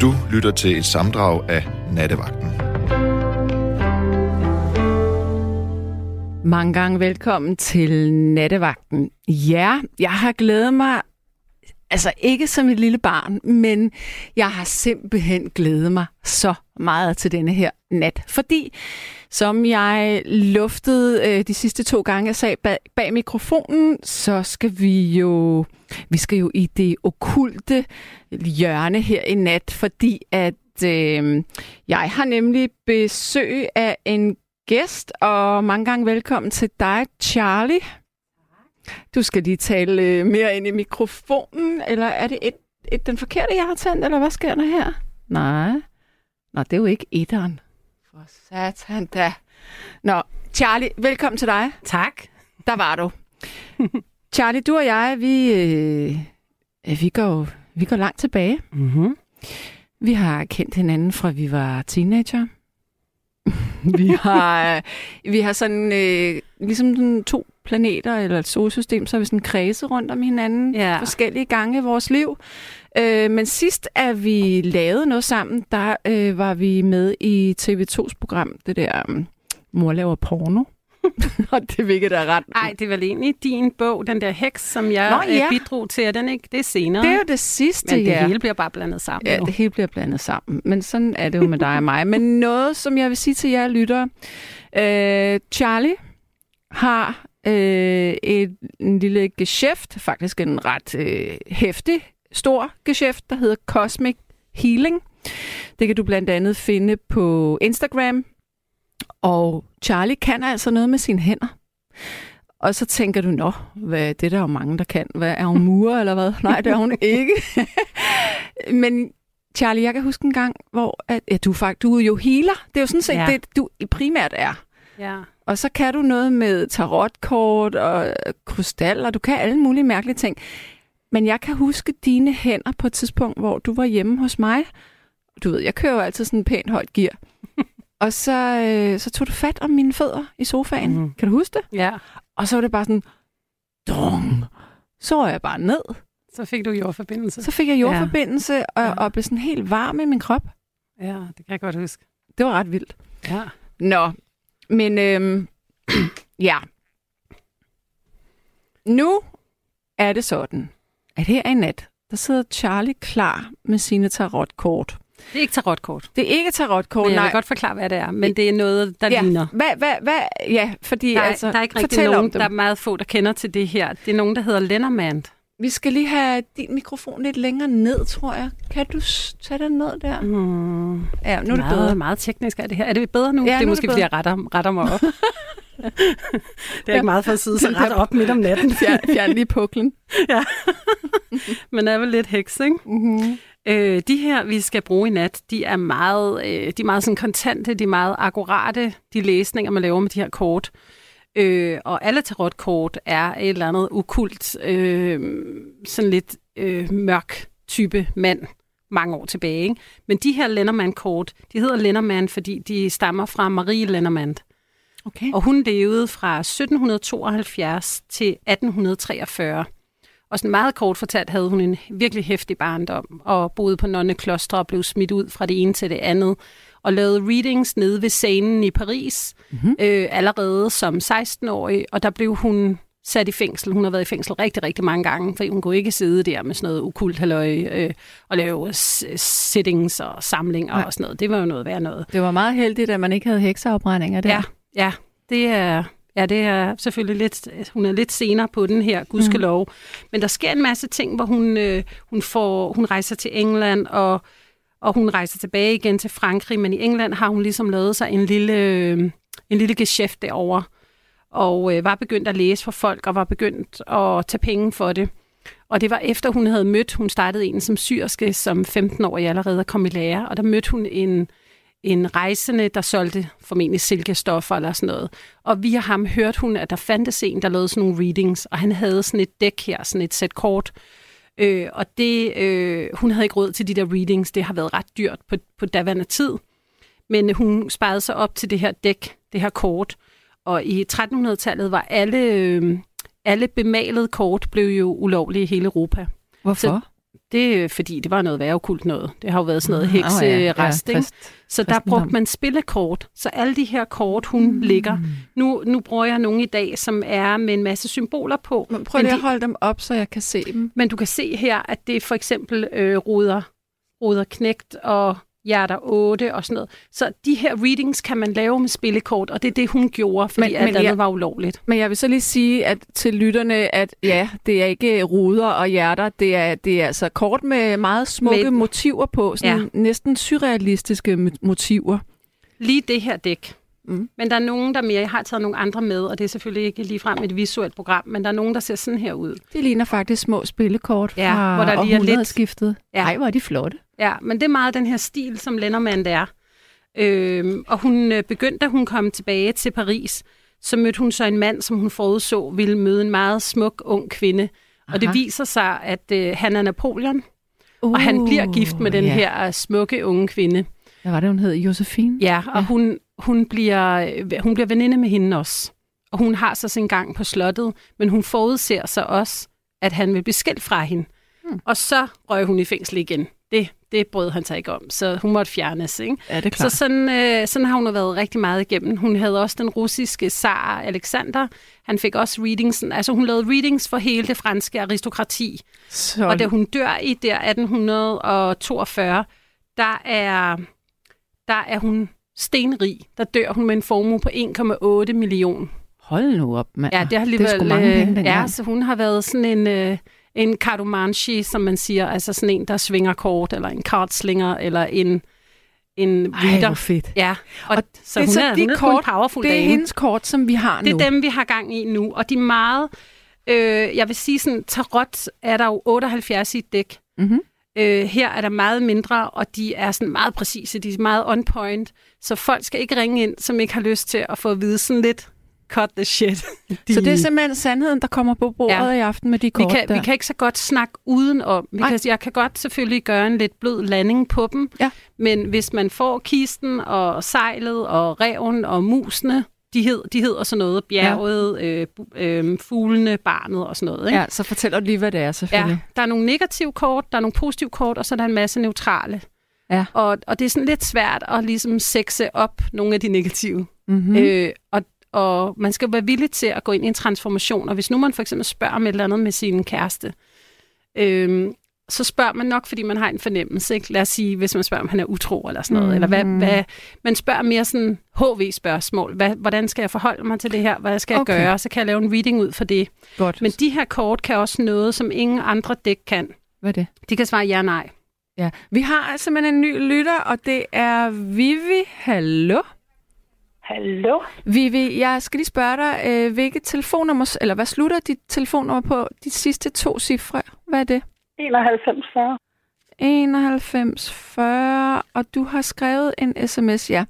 Du lytter til et samdrag af Nattevagten. Mange gange velkommen til Nattevagten. Ja, jeg har glædet mig, altså ikke som et lille barn, men jeg har simpelthen glædet mig så meget til denne her nat. Fordi, som jeg luftede øh, de sidste to gange, jeg sagde bag, bag mikrofonen, så skal vi jo vi skal jo i det okulte hjørne her i nat, fordi at øh, jeg har nemlig besøg af en gæst, og mange gange velkommen til dig, Charlie. Du skal lige tale øh, mere ind i mikrofonen, eller er det et, et, den forkerte, jeg har tændt, eller hvad sker der her? Nej. Nå, det er jo ikke etteren. For satan da. Nå, Charlie, velkommen til dig. Tak. Der var du. Charlie, du og jeg, vi, øh, vi, går, vi går langt tilbage. Mm-hmm. Vi har kendt hinanden fra vi var teenager. vi har vi har sådan øh, ligesom sådan to planeter eller et solsystem, så har vi sådan kredse rundt om hinanden Ja. forskellige gange i vores liv. Øh, men sidst, at vi lavede noget sammen, der øh, var vi med i TV2's program, det der um, Mor laver porno. Og det hvilket er ret... Ej, det er vel egentlig din bog, den der heks, som jeg Nå, ja. ja. bidrog til, er den ikke? Det er senere. det er jo det sidste, Men det ja. hele bliver bare blandet sammen. Ja, nu. det hele bliver blandet sammen. Men sådan er det jo med dig og mig. Men noget, som jeg vil sige til jer lyttere. Øh, Charlie har øh, et, en lille geschæft, faktisk en ret øh, hæftig, stor geschæft, der hedder Cosmic Healing. Det kan du blandt andet finde på Instagram. Og Charlie kan altså noget med sine hænder. Og så tænker du, nå, hvad, det er der jo mange, der kan. Hvad, er hun murer eller hvad? Nej, det er hun ikke. Men Charlie, jeg kan huske en gang, hvor at, ja, du, er fakt, du er jo healer. Det er jo sådan set Ja. det, du primært er. Ja. Og så kan du noget med tarotkort og krystaller. Du kan alle mulige mærkelige ting. Men jeg kan huske dine hænder på et tidspunkt, hvor du var hjemme hos mig. Du ved, jeg kører jo altid sådan en pænt højt gear. Og så, øh, så tog du fat om mine fødder i sofaen. Mhm. Kan du huske det? ja. Og så var det bare sådan, dong. Så var jeg bare ned. Så fik du jordforbindelse. Så fik jeg jordforbindelse ja. og, Ja. og blev sådan helt varm i min krop. Ja, det kan jeg godt huske. Det var ret vildt. Ja. Nå, men øhm, ja. Nu er det sådan, at her i nat, der sidder Charlie klar med sine tarotkort. Det er ikke tarotkort. Det er ikke tarotkort, Men jeg nej. vil godt forklare, hvad det er. Men det er noget, der ja. ligner. Hvad, hvad, hvad, ja, fordi Der er, altså, der er ikke rigtig nogen, der er meget få, der kender til det her. Det er nogen, der hedder Lenormand. Vi skal lige have din mikrofon lidt længere ned, tror jeg. Kan du tage den ned der? Mm, Ja, nu er det meget, bedre. meget teknisk er det her. Er det bedre nu? Ja, det er nu måske, det fordi jeg retter, retter mig op. det er Ja. ikke meget for at sidde så ret op midt om natten. Fjern, fjern lige puklen. ja. Men er vel lidt heks, ikke? Mm-hmm. Øh, de her, vi skal bruge i nat, de er meget, øh, de er meget sådan kontante, de er meget akkurate, de læsninger, man laver med de her kort. Øh, og alle tarotkort er et eller andet ukult, øh, sådan lidt øh, mørk type mand mange år tilbage. Ikke? Men de her Lenormand-kort, de hedder Lenormand, fordi de stammer fra Marie Lenormand. Okay. Og hun levede fra 1772 til 1843. Og sådan meget kort fortalt havde hun en virkelig hæftig barndom, og boede på nonnekloster og blev smidt ud fra det ene til det andet, og lavede readings nede ved scenen i Paris, Mhm. øh, allerede som 16-årig, og der blev hun sat i fængsel. Hun har været i fængsel rigtig, rigtig mange gange, for hun kunne ikke sidde der med sådan noget ukult halløj, øh, og lave sittings og samlinger Nej. og sådan noget. Det var jo noget værd noget. Det var meget heldigt, at man ikke havde hekseafbrændinger der. Ja, ja, det er, ja, det er selvfølgelig lidt, hun er lidt senere på den her, gudskelov. Mm. Men der sker en masse ting, hvor hun, øh, hun, får, hun rejser til England, og, og hun rejser tilbage igen til Frankrig, men i England har hun ligesom lavet sig en lille, øh, en lille geschæft derovre, og øh, var begyndt at læse for folk, og var begyndt at tage penge for det. Og det var efter, hun havde mødt, hun startede en som syrske, som 15-årig allerede kom i lære, og der mødte hun en, en rejsende, der solgte formentlig silkestoffer eller sådan noget. Og via ham hørte hun, at der fandtes en, der lavede sådan nogle readings, og han havde sådan et dæk her, sådan et sæt kort. Øh, og det, øh, hun havde ikke råd til de der readings, det har været ret dyrt på, på daværende tid. Men hun sparede sig op til det her dæk, det her kort. Og i 1300-tallet var alle, øh, alle bemalede kort blev jo ulovlige i hele Europa. Hvorfor? Det er fordi, det var noget værrekult noget. Det har jo været sådan noget Ah, åh ja, ja, hekserest, ikke? Så der brugte man spillekort. Så alle de her kort, hun mm. ligger. Nu, nu bruger jeg nogle i dag, som er med en masse symboler på. Men Prøv lige at de- holde dem op, så jeg kan se dem. Men du kan se her, at det er for eksempel øh, ruder, ruder knægt og hjerter 8 og sådan noget. Så de her readings kan man lave med spillekort, og det er det, hun gjorde, fordi Men- men, men alt andet jeg- var ulovligt. Men jeg vil så lige sige at til lytterne, at ja, det er ikke ruder og hjerter, det er, det er altså kort med meget smukke Med- motiver på, sådan Ja. næsten surrealistiske mo- motiver. Lige det her dæk. Mm. Men der er nogen, der mere, jeg har taget nogle andre med, og det er selvfølgelig ikke ligefrem et visuelt program, men der er nogen, der ser sådan her ud. Det ligner faktisk små spillekort Ja, fra hvor der lige er lidt- århundredeskiftet. Ja. Ej, hvor er de flotte. Ja, men det er meget den her stil, som Lennermand er. Øhm, og hun øh, begyndte, da hun kom tilbage til Paris, så mødte hun så en mand, som hun forudså ville møde en meget smuk ung kvinde. Og det Aha. viser sig, at øh, han er Napoleon, uh, og han bliver gift med den ja. her øh, smukke unge kvinde. Hvad var det, hun hed? Josefine? Ja, og Ja. Hun, hun, bliver, hun bliver veninde med hende også. Og hun har så sin gang på slottet, men hun forudser så også, at han vil blive skilt fra hende. Hmm. Og så røg hun i fængsel igen. Det, det brød han sig ikke om, så hun måtte fjernes. Ikke? Ja, det er Så klart. sådan, øh, sådan har hun været rigtig meget igennem. Hun havde også den russiske zar Alexander. Han fik også readings. Altså hun lavede readings for hele det franske aristokrati. Så, Og da hun dør i der 1842, der er, der er hun stenrig. Der dør hun med en formue på 1,8 millioner. Hold nu op, mand. Ja, det har det alligevel... er sgu mange penge, øh, ja, så hun har været sådan en, øh, en cartomanchi, som man siger, altså sådan en, der svinger kort, eller en kartslinger, eller en, en Ej, reader. hvor fedt. Ja, og, Og så det er hun så er, de hun er kort- en powerful Det er dame. hendes kort, som vi har Det nu. er dem, vi har gang i nu, og de er meget... Øh, jeg vil sige sådan, tarot er der jo 78 i et dæk. Mm-hmm. Øh, her er der meget mindre, og de er sådan meget præcise, de er meget on point. Så folk skal ikke ringe ind, som ikke har lyst til at få at vide sådan lidt, cut the shit. De, Så det er simpelthen sandheden, der kommer på bordet Ja. i aften med de vi kort kan, der. vi kan ikke så godt snakke udenom. Vi Nej. kan, jeg kan godt selvfølgelig gøre en lidt blød landing på dem, Ja. men hvis man får kisten og sejlet og reven og musene, de, hed, de hedder sådan noget, bjerget, ja. øh, øh, fuglene, barnet og sådan noget. Ikke? Ja, så fortæller du lige, hvad det er, selvfølgelig. Ja, der er nogle negative kort, der er nogle positive kort, og så er der en masse neutrale. Ja. Og, og det er sådan lidt svært at ligesom sexe op nogle af de negative. Mm-hmm. Mm. Øh, og, og man skal være villig til at gå ind i en transformation. Og hvis nu man for eksempel spørger om et eller andet med sin kæreste, øh, så spørger man nok, fordi man har en fornemmelse. Ikke? Lad os sige, hvis man spørger, om han er utro eller sådan noget. Mm. Eller hvad, Mhm. hvad, man spørger mere sådan HV-spørgsmål. Hvad, hvordan skal jeg forholde mig til det her? Hvad skal jeg Okay. gøre? Så kan jeg lave en reading ud for det. Godt. Men de her kort kan også noget, som ingen andre dæk kan. Hvad er det? De kan svare ja nej. Ja. Vi har simpelthen en ny lytter, og det er Vivi. Hallo? Hallo? Vivi, jeg skal lige spørge dig, øh, hvilket telefonnummer, eller hvad slutter dit telefonnummer på de sidste to cifre? Hvad er det? 91 40. 91 40, og du har skrevet en sms, ja.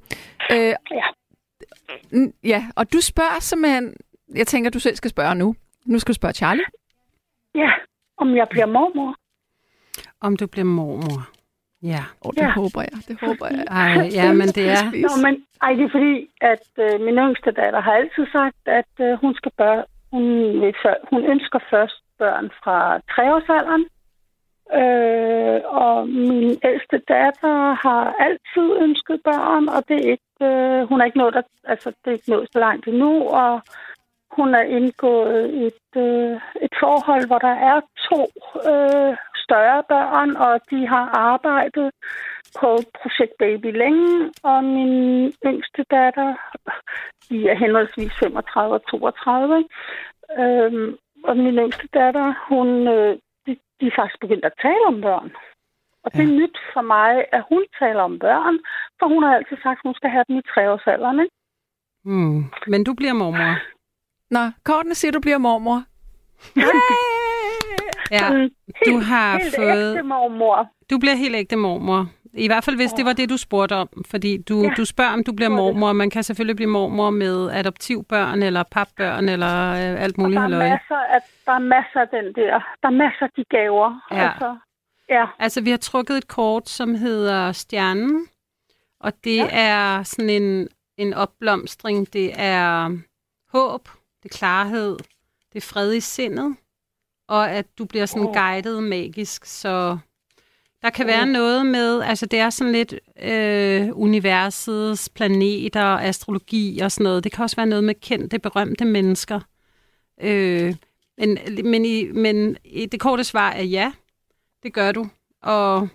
Øh, Ja. ja, og du spørger simpelthen, jeg tænker, du selv skal spørge nu. Nu skal du spørge Charlie. Ja, om jeg bliver mormor. Om du bliver mormor. Ja. Oh, det Ja. håber jeg, det håber jeg. Ej, ja, men det er... Nå, men ej, det er fordi, at øh, min yngste datter har altid sagt, at øh, hun skal børn, hun, vil, før- hun ønsker først børn fra treårsalderen. Øh, og min ældste datter har altid ønsket børn, og det er ikke, øh, hun er ikke nået, at, altså, det er ikke nået så langt endnu, og hun er indgået et, øh, et forhold, hvor der er to øh, større børn, og de har arbejdet på Projekt Baby længe, og min yngste datter, de er henholdsvis 35 og 32, ikke? øhm, og min yngste datter, hun, øh, de, er faktisk begyndt at tale om børn. Og det er Ja. nyt for mig, at hun taler om børn, for hun har altid sagt, at hun skal have dem i treårsalderen. Ikke? Mm. Men du bliver mormor. Nå, kortene siger, du bliver mormor. Ja, du har helt fået... ægte mormor. Du bliver helt ægte mormor. I hvert fald, hvis det var det, du spurgte om. Fordi du, Ja, du spørger, om du bliver mormor. Man kan selvfølgelig blive mormor med adoptivbørn, eller papbørn, eller øh, alt Og muligt der er, masser af, der er masser af den der. Der er masser af de gaver. Ja. Altså, ja. Altså, vi har trukket et kort, som hedder Stjernen. Og det ja. er sådan en, en opblomstring. Det er håb, det er klarhed, det er fred i sindet, og at du bliver sådan guidet magisk, så der kan være noget med, altså det er sådan lidt øh, universets planeter, astrologi og sådan noget. Det kan også være noget med kendte, berømte mennesker. Øh, men, men, i, men i det korte svar er ja, det gør du. Og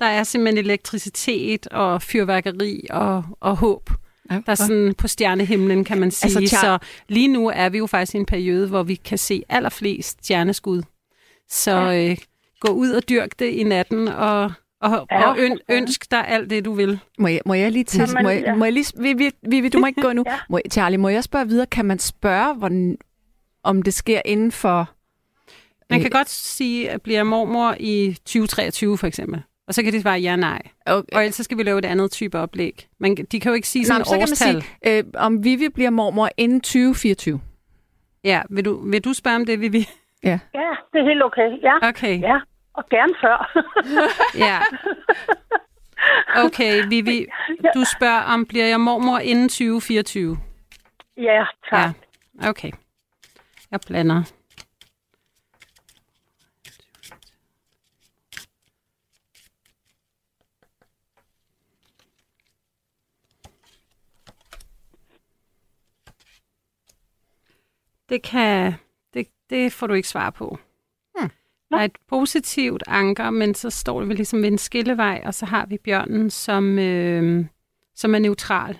der er simpelthen elektricitet og fyrværkeri og, og håb. Ja, Der er sådan på stjernehimlen, kan man sige. Altså, Altså, Char- så lige nu er vi jo faktisk i en periode, hvor vi kan se allerflest stjerneskud. Så øh, gå ud og dyrk det i natten, og, og, Ja. og øn, ønsk dig alt det, du vil. Må jeg, må jeg lige til, Jamen, må jeg, ja. må jeg lige, Vivi, Vivi, du må ikke gå nu. Ja. Må jeg, Charlie, må jeg spørge videre, kan man spørge, hvordan, om det sker inden for... Man kan godt sige, at bliver mormor i 2023 for eksempel. Og så kan det svare ja, nej. Okay. Og ellers så skal vi lave et andet type oplæg. Man, de kan jo ikke sige Nå, sådan men et så kan man årstal. sige, øh, om Vivi bliver mormor inden 2024. Ja, vil du, vil du spørge om det, Vivi? Ja, det er helt okay. Ja, Okay, ja. Og gerne før. ja. Okay, Vivi, du spørger om, bliver jeg mormor inden 2024? ja, tak. Ja, okay. Jeg blander. Det kan... Det, det får du ikke svar på. Der er et positivt anker, men så står vel ligesom ved en skillevej, og så har vi bjørnen, som, øh, som er neutral.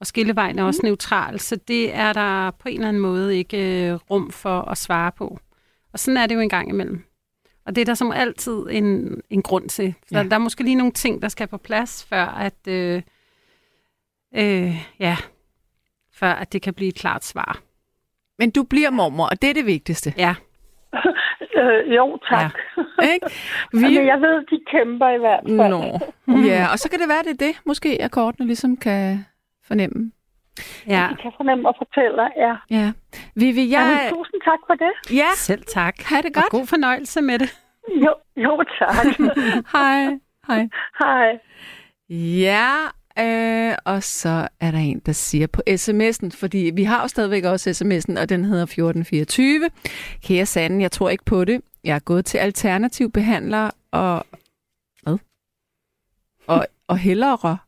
Og skillevejen er også neutral, så det er der på en eller anden måde ikke øh, rum for at svare på. Og sådan er det jo en gang imellem. Og det er der som altid en, en grund til. Der, Ja. der er måske lige nogle ting, der skal på plads, før at, øh, øh, ja, før at det kan blive et klart svar. Men du bliver mormor, og det er det vigtigste. Ja, Øh, jo, tak. Ja. Ikke? Men Vi... jeg ved, de kæmper i hvert fald. Nå. Ja, og så kan det være, det er det, måske, at kortene ligesom kan fornemme. ja. De kan fornemme og fortælle, ja. Ja. Vivi, ja. jeg... tusind tak for det. Ja, Selv tak. ha' det Og godt. god fornøjelse med det. Jo, jo tak. Hej. Hej. Hej. Ja, øh, og så er der en, der siger på sms'en, fordi vi har jo stadigvæk også sms'en, og den hedder 1424. Kære Sanden, jeg tror ikke på det. Jeg er gået til alternativ behandler og... Hvad? Og, og hellere.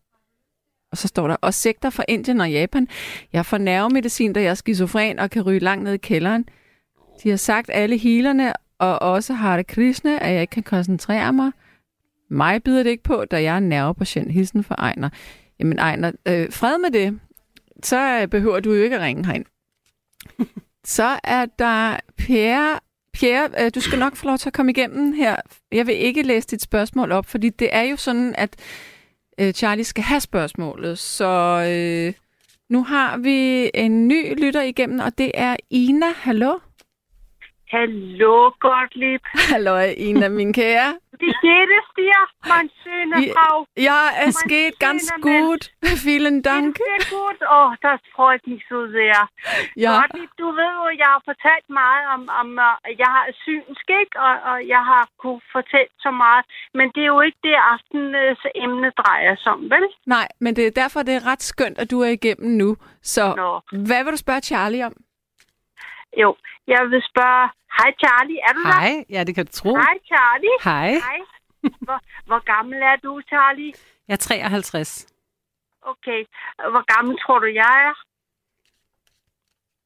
Og så står der, og sekter fra Indien og Japan. Jeg får nervemedicin, da jeg er skizofren og kan ryge langt ned i kælderen. De har sagt alle healerne, og også har det Krishna, at jeg ikke kan koncentrere mig. Mig bider det ikke på, da jeg er en nervepatient. Hilsen for Ejner. Jamen Ejner, øh, fred med det. Så øh, behøver du jo ikke at ringe herind. Så er der Pierre. Pierre, øh, du skal nok få lov til at komme igennem her. Jeg vil ikke læse dit spørgsmål op, fordi det er jo sådan, at øh, Charlie skal have spørgsmålet. Så øh, nu har vi en ny lytter igennem, og det er Ina. Hallo? Hallo, Gottlieb. Hallo, Ina, min kære. Wie geht es dir, mein schöner Ja. Frau? Ja, es geht ganz schöner gut. Vielen Dank. Es dir gut? Åh, oh, das freut mich så sehr. Ja, Gottlieb, du ved jo, jeg har fortalt meget om, om uh, jeg har synsk, ikke? Og, og jeg har kunne fortælle så meget. Men det er jo ikke det, aftenens emne drejer sig om, vel? nej, men det er derfor, det er ret skønt, at du er igennem nu. Så Nå. hvad vil du spørge Charlie om? Jo, jeg vil spørge... Hej, Charlie. Er du der? Hej. Ja, det kan du tro. Hej, Charlie. Hej. Hej. Hvor, hvor gammel er du, Charlie? Jeg er 53. Okay. Hvor gammel tror du, jeg er?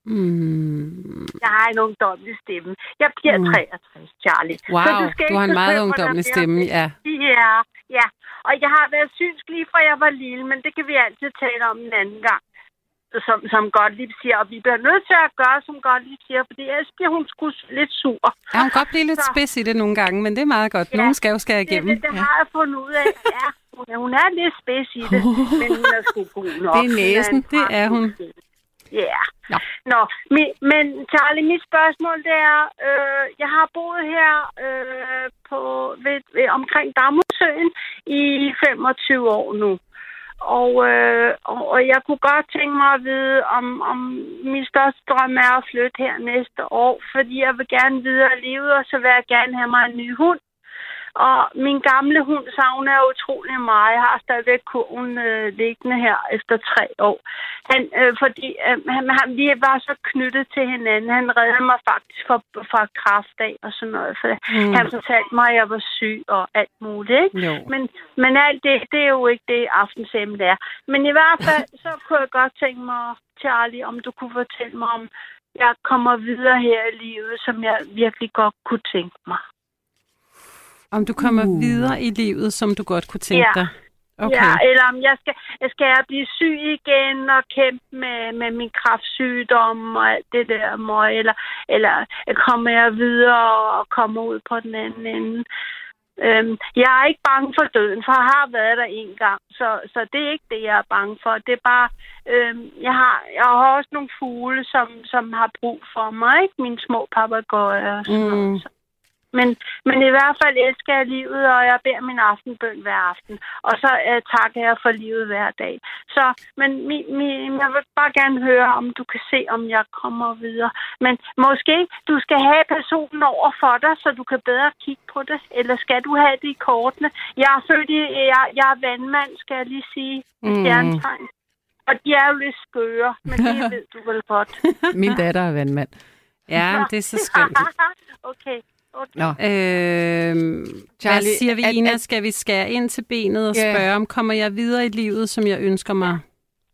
Mm. Jeg har en ungdomlig stemme. Jeg bliver Mm. 63, Charlie. Wow, du har en meget bekymre dig ungdommelig mere. stemme. Ja. Ja, ja. Og jeg har været synsk lige fra jeg var lille, men det kan vi altid tale om en anden gang. Som, som Gottlieb siger, og vi bliver nødt til at gøre, som Gottlieb siger, fordi ellers bliver hun sgu lidt sur. Ja, hun kan godt blive lidt Så. spids i det nogle gange, men det er meget godt. Ja. Nogen skal jo skære Det, igennem. det, det har jeg fundet ud af. Ja, hun er, hun er lidt spids i det, men hun er sgu god nok. Det er næsen. en Det er hun. Ja. Nå. Nå, men, men Charlie, mit spørgsmål det er, øh, jeg har boet her øh, på, ved, ved, omkring Damhusøen i 25 år nu. Og, øh, og, og jeg kunne godt tænke mig at vide, om, om min største drøm er at flytte her næste år, fordi jeg vil gerne videre i livet, og så vil jeg gerne have mig en ny hund. Og min gamle hund savner jeg utrolig meget. Jeg har stadigvæk kurven øh, liggende her efter tre år. Han, øh, fordi øh, han, han, vi var så knyttet til hinanden. Han reddede mig faktisk fra, fra kraft af og sådan noget. For mm. han fortalte mig, at jeg var syg og alt muligt. Ikke? Jo. Men, men alt det, det er jo ikke det, aftensemmet er. Men i hvert fald, så kunne jeg godt tænke mig, Charlie, om du kunne fortælle mig, om jeg kommer videre her i livet, som jeg virkelig godt kunne tænke mig. Om du kommer uh. videre i livet, som du godt kunne tænke Ja. dig. Okay. Ja, eller om jeg skal, skal jeg blive syg igen og kæmpe med, med min kraftsygdom og alt det der møg, eller, eller kommer jeg videre og kommer ud på den anden ende. Øhm, jeg er ikke bange for døden, for jeg har været der en gang, så, så det er ikke det, jeg er bange for. Det er bare, øhm, jeg, har, jeg har også nogle fugle, som, som har brug for mig, ikke? Mine små papegøjer og sådan Mm. noget. Men, men i hvert fald elsker jeg livet, og jeg beder min aftenbøn hver aften. Og så uh, takker jeg for livet hver dag. Så, men mi, mi, jeg vil bare gerne høre, om du kan se, om jeg kommer videre. Men måske du skal have personen over for dig, så du kan bedre kigge på det. Eller skal du have det i kortene? Jeg er født i, jeg, jeg er vandmand, skal jeg lige sige. Mm. Stjernetegn. Og de er jo lidt skøre, men det ved du vel godt. Min datter er vandmand. Ja, det er så skønt. okay. Nå. Øh, hvad Charlie, siger vi, at- Ina? at- Skal vi skære ind til benet og Ja. spørge, om kommer jeg videre i livet, som jeg ønsker mig?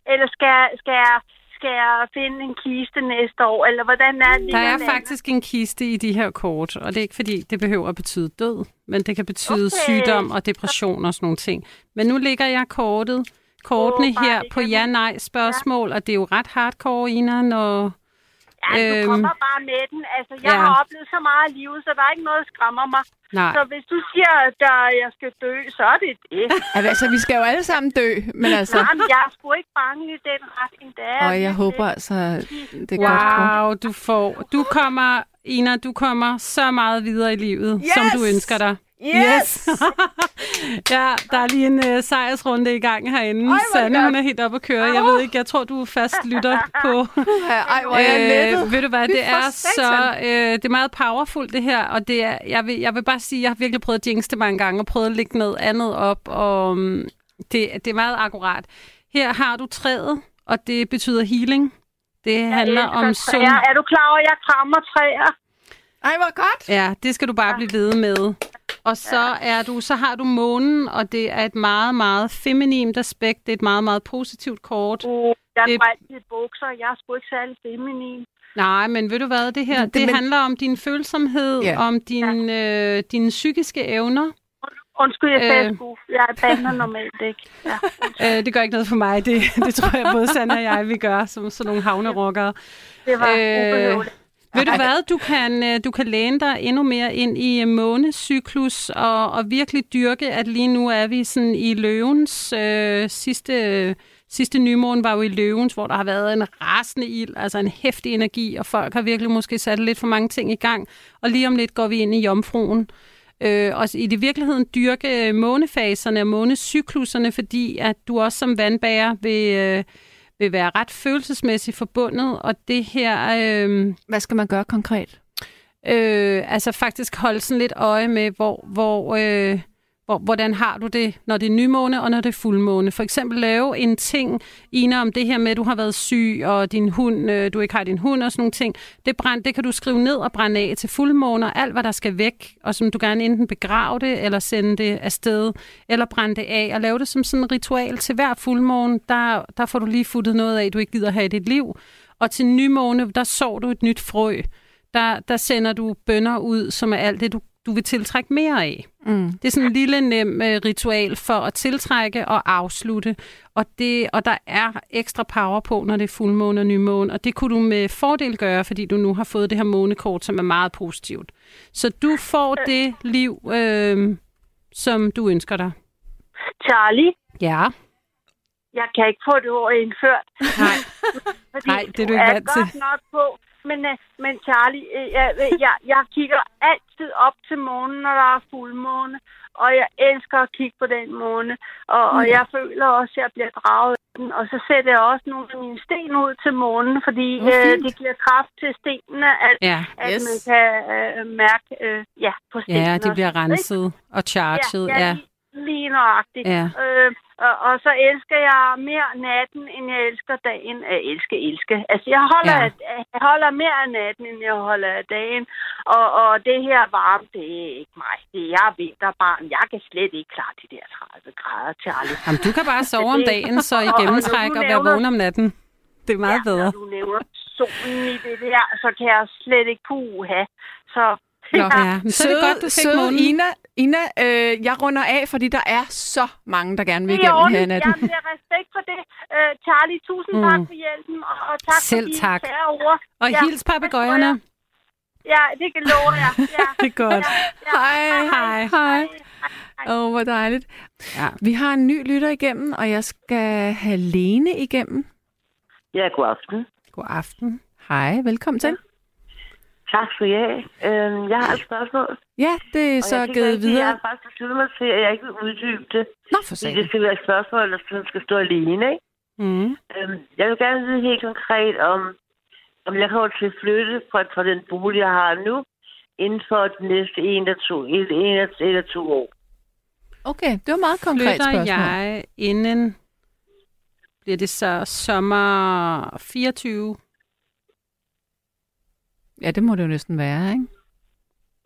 Eller skal, skal, jeg, skal jeg finde en kiste næste år? Eller hvordan er det? Der er faktisk en kiste i de her kort, og det er ikke fordi, det behøver at betyde død, men det kan betyde Okay. sygdom og depression og sådan nogle ting. Men nu ligger jeg kortet, kortene bare her på kan ja-nej spørgsmål, og det er jo ret hardcore, Ina, når... Ja, du Øhm, kommer bare med den. Altså, jeg ja. har oplevet så meget i livet, så der er ikke noget, der skræmmer mig. Nej, Så hvis du siger, at der, jeg skal dø, så er det det. Altså, vi skal jo alle sammen dø, men altså... Nej, men jeg er sgu ikke bange i den retning, der er. Og jeg virkelig håber altså, det er godt wow, du får... Du kommer, Ina, du kommer så meget videre i livet, yes! som du ønsker dig. Yes! Ja, der er lige en uh, sejrsrunde i gang herinde. hvor Sanne, hun er helt oppe at køre. Jeg ved ikke, jeg tror, du er fast lytter på... Ej, hvor er jeg lettet. ved du hvad, det er så øh, det er meget powerful det her, og det er, jeg, vil, jeg vil bare sige, jeg har virkelig prøvet at jinx det mange gange, og prøvet at lægge noget andet op, og um, det, det er meget akkurat. Her har du træet, og det betyder healing. Det handler elsker om sund... Er du klar over, at jeg krammer træer? Ej, hvor godt. Ja, det skal du bare blive ved med. Og så er du, så har du månen, og det er et meget, meget feminint aspekt. Det er et meget, meget positivt kort. Uh, jeg Det- går altid bukser. Jeg er sgu ikke særlig feminin. Nej, men ved du hvad, det her, Det- det, men- handler om din følsomhed, Ja. om din, øh, dine psykiske evner. Undskyld, jeg sagde Øh. sgu. Jeg bander normalt ikke. Ja, Øh, det gør ikke noget for mig. Det, det tror jeg både Sanne og jeg, vi gør, som sådan nogle havnerockere. det var Øh, øh, ubehøveligt. Ved du hvad, du kan, øh, du kan læne dig endnu mere ind i øh, månecyklus og, og virkelig dyrke, at lige nu er vi sådan i løvens øh, sidste, sidste nymåne var jo i løvens, hvor der har været en rasende ild, altså en hæftig energi, og folk har virkelig måske sat lidt for mange ting i gang. Og lige om lidt går vi ind i jomfruen. Øh, og i det virkeligheden dyrke månefaserne og månecykluserne, fordi at du også som vandbærer vil, øh, vil være ret følelsesmæssigt forbundet, og det her... Øh, Hvad skal man gøre konkret? Øh, altså faktisk holde sådan lidt øje med, hvor, hvor, øh, hvor, hvordan har du det, når det er nymåne og når det er fuldmåne. For eksempel lave en ting, Ina, om det her med, at du har været syg, og din hund, øh, du ikke har din hund og sådan nogle ting. Det, brænd, det kan du skrive ned og brænde af til fuldmåner, alt hvad der skal væk, og som du gerne enten begrave det, eller sende det afsted, eller brænde det af, og lave det som sådan et ritual til hver fuldmåne. Der, der får du lige futtet noget af, du ikke gider have i dit liv. Og til nymåne, der sår du et nyt frø der, der sender du bønder ud, som er alt det, du, du vil tiltrække mere af. Mm. Det er sådan en lille nem øh, ritual for at tiltrække og afslutte. Og, det, og der er ekstra power på, når det er fuldmåne og nymåne. Og det kunne du med fordel gøre, fordi du nu har fået det her månekort, som er meget positivt. Så du får det liv, øh, som du ønsker dig. Charlie, Ja. jeg kan ikke få det ord indført. Nej. Fordi Nej, det er du ikke er vant godt til. nok på, men, øh, men Charlie, øh, jeg, øh, jeg, jeg kigger altid op til månen, når der er fuldmåne. Og jeg elsker at kigge på den måne. Og, og jeg føler også, at jeg bliver draget af den. Og så sætter jeg også nogle af mine sten ud til månen, fordi øh, det giver kraft til stenene, at, Ja. at Yes. man kan øh, mærke øh, ja, på stenene. Ja, de bliver renset og charget. Ja, Ja. Lige nøjagtigt. Ja. Øh, og, og så elsker jeg mere natten, end jeg elsker dagen. Jeg elsker, elsker. Altså, jeg holder, Ja. ja. jeg holder mere af natten, end jeg holder af dagen. Og, og det her varme, det er ikke mig. Det er jeg er vinterbarn. Jeg kan slet ikke klare de der 30 grader, Charlie. Jamen, du kan bare sove om dagen, så i Og- og gennemtræk når og du være vågen om natten. Det er meget ja, bedre. Når du nævner solen i det der, så kan jeg slet ikke puha. Så Nå. Ja, men så er det godt, du fik søde. Ina, Ina øh, jeg runder af, fordi der er så mange, der gerne vil Det igennem her i natten. Jeg bliver respekt for det. Uh, Charlie, tusind Mm. tak for hjælpen, og, og tak Selv for de tak. ord. Og Ja, hils papegøjerne. Ja, det kan love jeg. Ja. Det er godt. Ja, Hej. Hej. Hej. Hej. Åh, oh, hvor dejligt. Ja. Vi har en ny lytter igennem, og jeg skal have Lene igennem. Ja, god aften. God aften. Hej, velkommen til. Tak skal I have. Øhm, jeg har et spørgsmål. Ja, det er så jeg givet videre. Jeg har faktisk besluttet mig til, at jeg ikke vil uddybe det. Nå, for sagen. det skal være et spørgsmål, der sådan skal stå alene. Ikke? Mm. Øhm, jeg vil gerne vide helt konkret, om, om jeg kommer til at flytte fra, fra den bolig, jeg har nu, inden for de næste en eller to, en, en, eller, to år. Okay, det var et meget konkret Flytter spørgsmål. jeg inden, bliver det så sommer 24? Ja, det må det jo næsten være, ikke?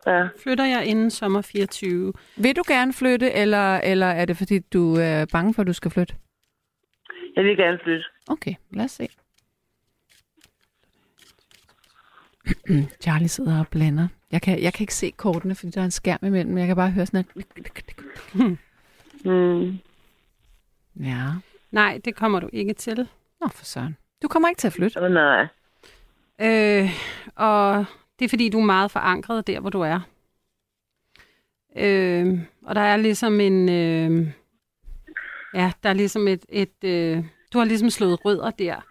Ja. Flytter jeg inden sommer 24? Vil du gerne flytte, eller, eller er det fordi, du er bange for, at du skal flytte? Jeg vil gerne flytte. Okay, lad os se. Charlie sidder og blander. Jeg kan, jeg kan ikke se kortene, fordi der er en skærm imellem, men jeg kan bare høre sådan et... Hmm. Ja, Nej, det kommer du ikke til. nå for søren. Du kommer ikke til at flytte. Oh, nej. Øh, og det er fordi, du er meget forankret der, hvor du er. Øh, og der er ligesom en... Øh, ja, der er ligesom et... et øh, du har ligesom slået rødder der.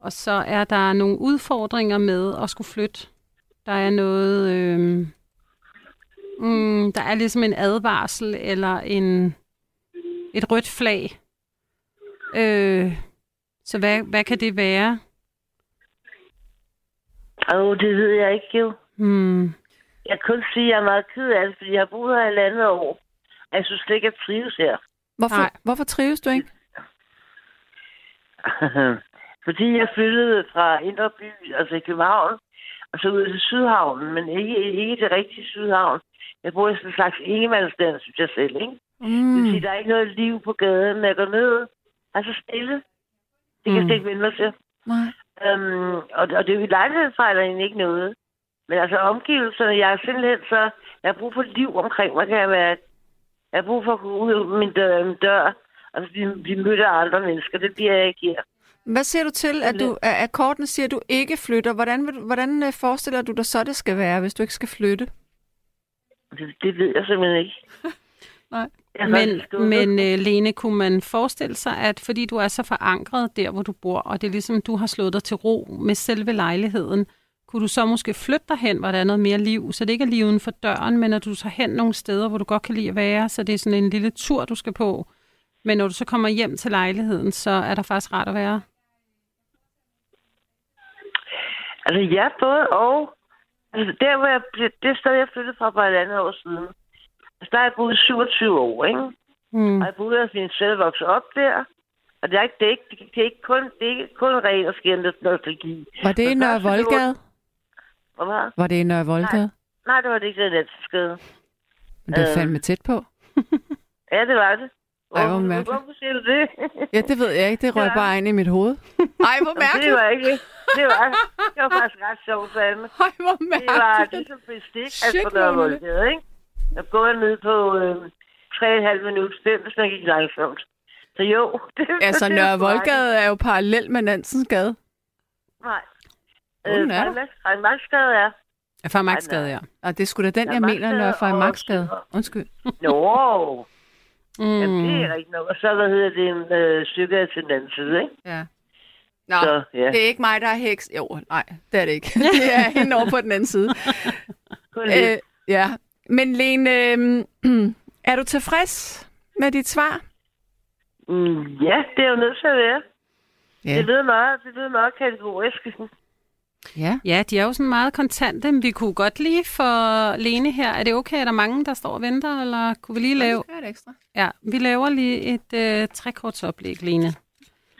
Og så er der nogle udfordringer med at skulle flytte. Der er noget... Øh, mm, der er ligesom en advarsel eller en et rødt flag. Øh, så hvad, hvad kan det være? Åh, oh, det ved jeg ikke jo. Hmm. Jeg kan kun sige, at jeg er meget ked af det, fordi jeg har boet her i landet år. Og jeg synes slet ikke, at jeg trives her. Hvorfor, Nej. hvorfor trives du ikke? fordi jeg flyttede fra Indre By, altså i København, og så ud til Sydhavnen, men ikke, ikke det rigtige Sydhavn. Jeg bor i sådan en slags ingemandsland, synes jeg selv, ikke? Det vil Mm. sige, der er ikke noget liv på gaden, når jeg går ned. Altså stille. Det kan jeg Mm. slet ikke vende mig til. Nej. Øhm, og, og det er jo i lejlighedsfejler egentlig ikke noget. Men altså omgivelserne, jeg er simpelthen så... Jeg har brug for liv omkring mig, kan jeg mærke. Jeg har brug for at gå ud af min dør, min dør og blive, blive mødt af andre mennesker. Det bliver jeg ikke her. Hvad siger du til, at, du, at kortene siger, at du ikke flytter? Hvordan, vil, hvordan øh, forestiller du dig så, det skal være, hvis du ikke skal flytte? Det, det ved jeg simpelthen ikke. Nej. Men, men øh, Lene, kunne man forestille sig, at fordi du er så forankret der, hvor du bor, og det er ligesom, du har slået dig til ro med selve lejligheden, kunne du så måske flytte dig hen, hvor der er noget mere liv, så det ikke er lige uden for døren, men at du tager hen nogle steder, hvor du godt kan lide at være, så det er sådan en lille tur, du skal på. Men når du så kommer hjem til lejligheden, så er der faktisk rart at være. Altså, ja, både og. Altså, der, hvor jeg, det sted, jeg flyttede fra for et andet år siden, altså, der har jeg boet i 27 år, ikke? Mm. Og jeg boede hos min selv vokset op der. Og det er ikke, det er ikke, det er ikke kun, det er ikke kun ren og skændende nostalgi. Var det i Nørre det var- Voldgade? Hvad var det? Var det i Nørre Voldgade? Nej, det var det ikke det. Men det er Øh. fandme tæt på. Ja, det var det. Ej, hvor mærkeligt. Hvorfor siger du det? Ja, det ved jeg ikke. Det røg Ja. bare ind i mit hoved. Ej, hvor det mærkeligt. var ikke det. Var, det var faktisk ret sjovt, Sanne. Ej, hvor Det var mærkeligt. ligesom bestik, hvor der er det. voldgade, ikke? Jeg går ned på øh, 3,5 minutter, fem, hvis man gik langsomt. Så jo. Det, Altså, det Nørre Voldgade er jo parallel med Nansens Gade. Nej. Hvordan er der? Frederiksbergsgade er. Ja, Maxgade, ja. Og det er sgu da den, jeg mener, Nørre Maxgade og- Frederiksbergsgade. Undskyld. Nå, Mm. jamen, det er rigtigt nok. Og så, hvad hedder det, en øh, stykke til den anden side, ikke? Ja. Nå, Så, ja. det er ikke mig, der er heks. Jo, nej, det er det ikke. det er hende over på den anden side. Lidt. Øh, ja. Men Lene, øh, er du tilfreds med dit svar? Mm, ja, det er jo nødt til at være. Ja. Det lyder meget, det lyder meget kategorisk. Ja. Ja, de er jo sådan meget kontante. men Vi kunne godt lige for Lene her. Er det okay, er der mange, der står og venter, eller kunne vi lige lave... Er et ekstra. Ja, vi laver lige et øh, trekortsoplæg, Lene,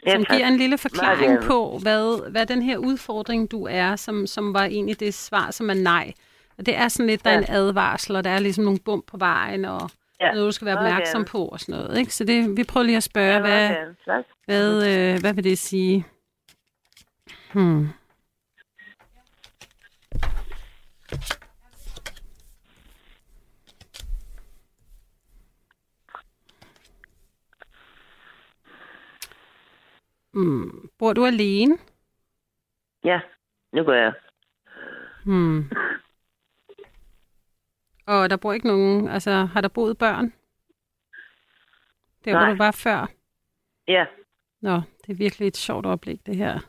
Ja, som tak. giver en lille forklaring på, hvad, hvad den her udfordring, du er, som, som var egentlig det svar, som er nej. Og det er sådan lidt, der er en advarsel, og der er ligesom nogle bump på vejen, og Ja, noget, du skal være opmærksom på og sådan noget. Ikke? Så det, vi prøver lige at spørge, Ja, hvad. Tak. hvad, øh, hvad vil det sige? Hmm. Hmm. Bor du alene? Ja, nu går jeg. Hmm. Og der bor ikke nogen, altså har der boet børn? Der, hvor Nej. du var før? Ja, Nå, det er virkelig et sjovt oplæg, det her.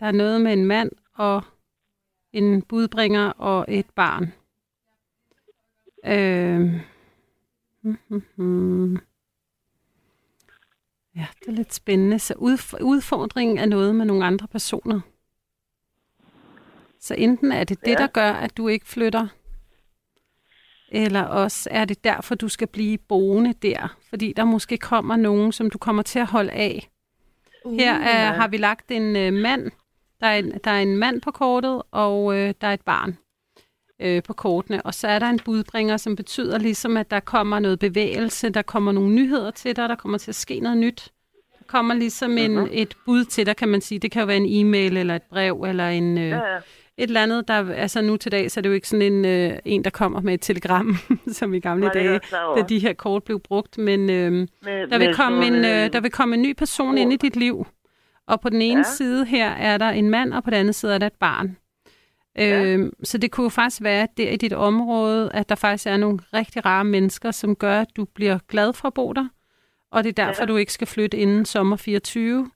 Der er noget med en mand og en budbringer og et barn. Øh... Ja, det er lidt spændende. Så udf- udfordringen er noget med nogle andre personer. Så enten er det det, Ja. der gør, at du ikke flytter, eller også er det derfor, du skal blive boende der, fordi der måske kommer nogen, som du kommer til at holde af. Her er, har vi lagt en øh, mand. Der er en, der er en mand på kortet, og øh, der er et barn øh, på kortene. Og så er der en budbringer, som betyder ligesom, at der kommer noget bevægelse, der kommer nogle nyheder til dig, der kommer til at ske noget nyt. Der kommer ligesom en, et bud til dig, kan man sige. Det kan jo være en e-mail, eller et brev, eller en, øh, ja, ja. Et eller andet. Der, altså nu til dag, så er det jo ikke sådan en, øh, en der kommer med et telegram, som i gamle Nej, det dage, da de her kort blev brugt. Men øh, Med, der vil, komme en, nogle, øh, der vil komme en ny person ord. ind i dit liv. Og på den ene Ja. side her er der en mand, og på den anden side er der et barn. Ja. Øh, så det kunne jo faktisk være at der i dit område, at der faktisk er nogle rigtig rare mennesker, som gør, at du bliver glad for at bo der. Og det er derfor. Ja. du ikke skal flytte inden sommer 24.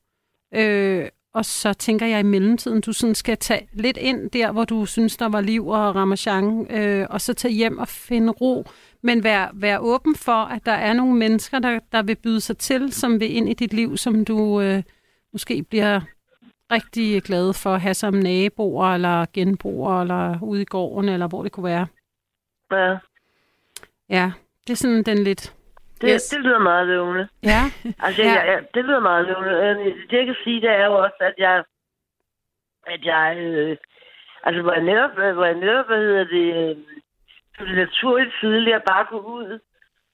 Øh, og så tænker jeg i mellemtiden, du sådan skal tage lidt ind der, hvor du synes, der var liv og ramachan, øh, og så tage hjem og finde ro. Men vær, vær åben for, at der er nogle mennesker, der, der vil byde sig til, som vil ind i dit liv, som du øh, måske bliver rigtig glad for at have som naboer, eller genboer, eller ude i gården, eller hvor det kunne være. Ja, Ja, det er sådan den lidt... det, Yes. det lyder meget lovende. Ja, Altså, Ja. ja. jeg, det lyder meget lovende. Øh, Det, jeg kan sige, det er jo også, at jeg... At jeg... Øh, altså, hvor jeg netop, hvor jeg netop hvad hedder det... Øh, som det naturligt tidligere bare gå ud.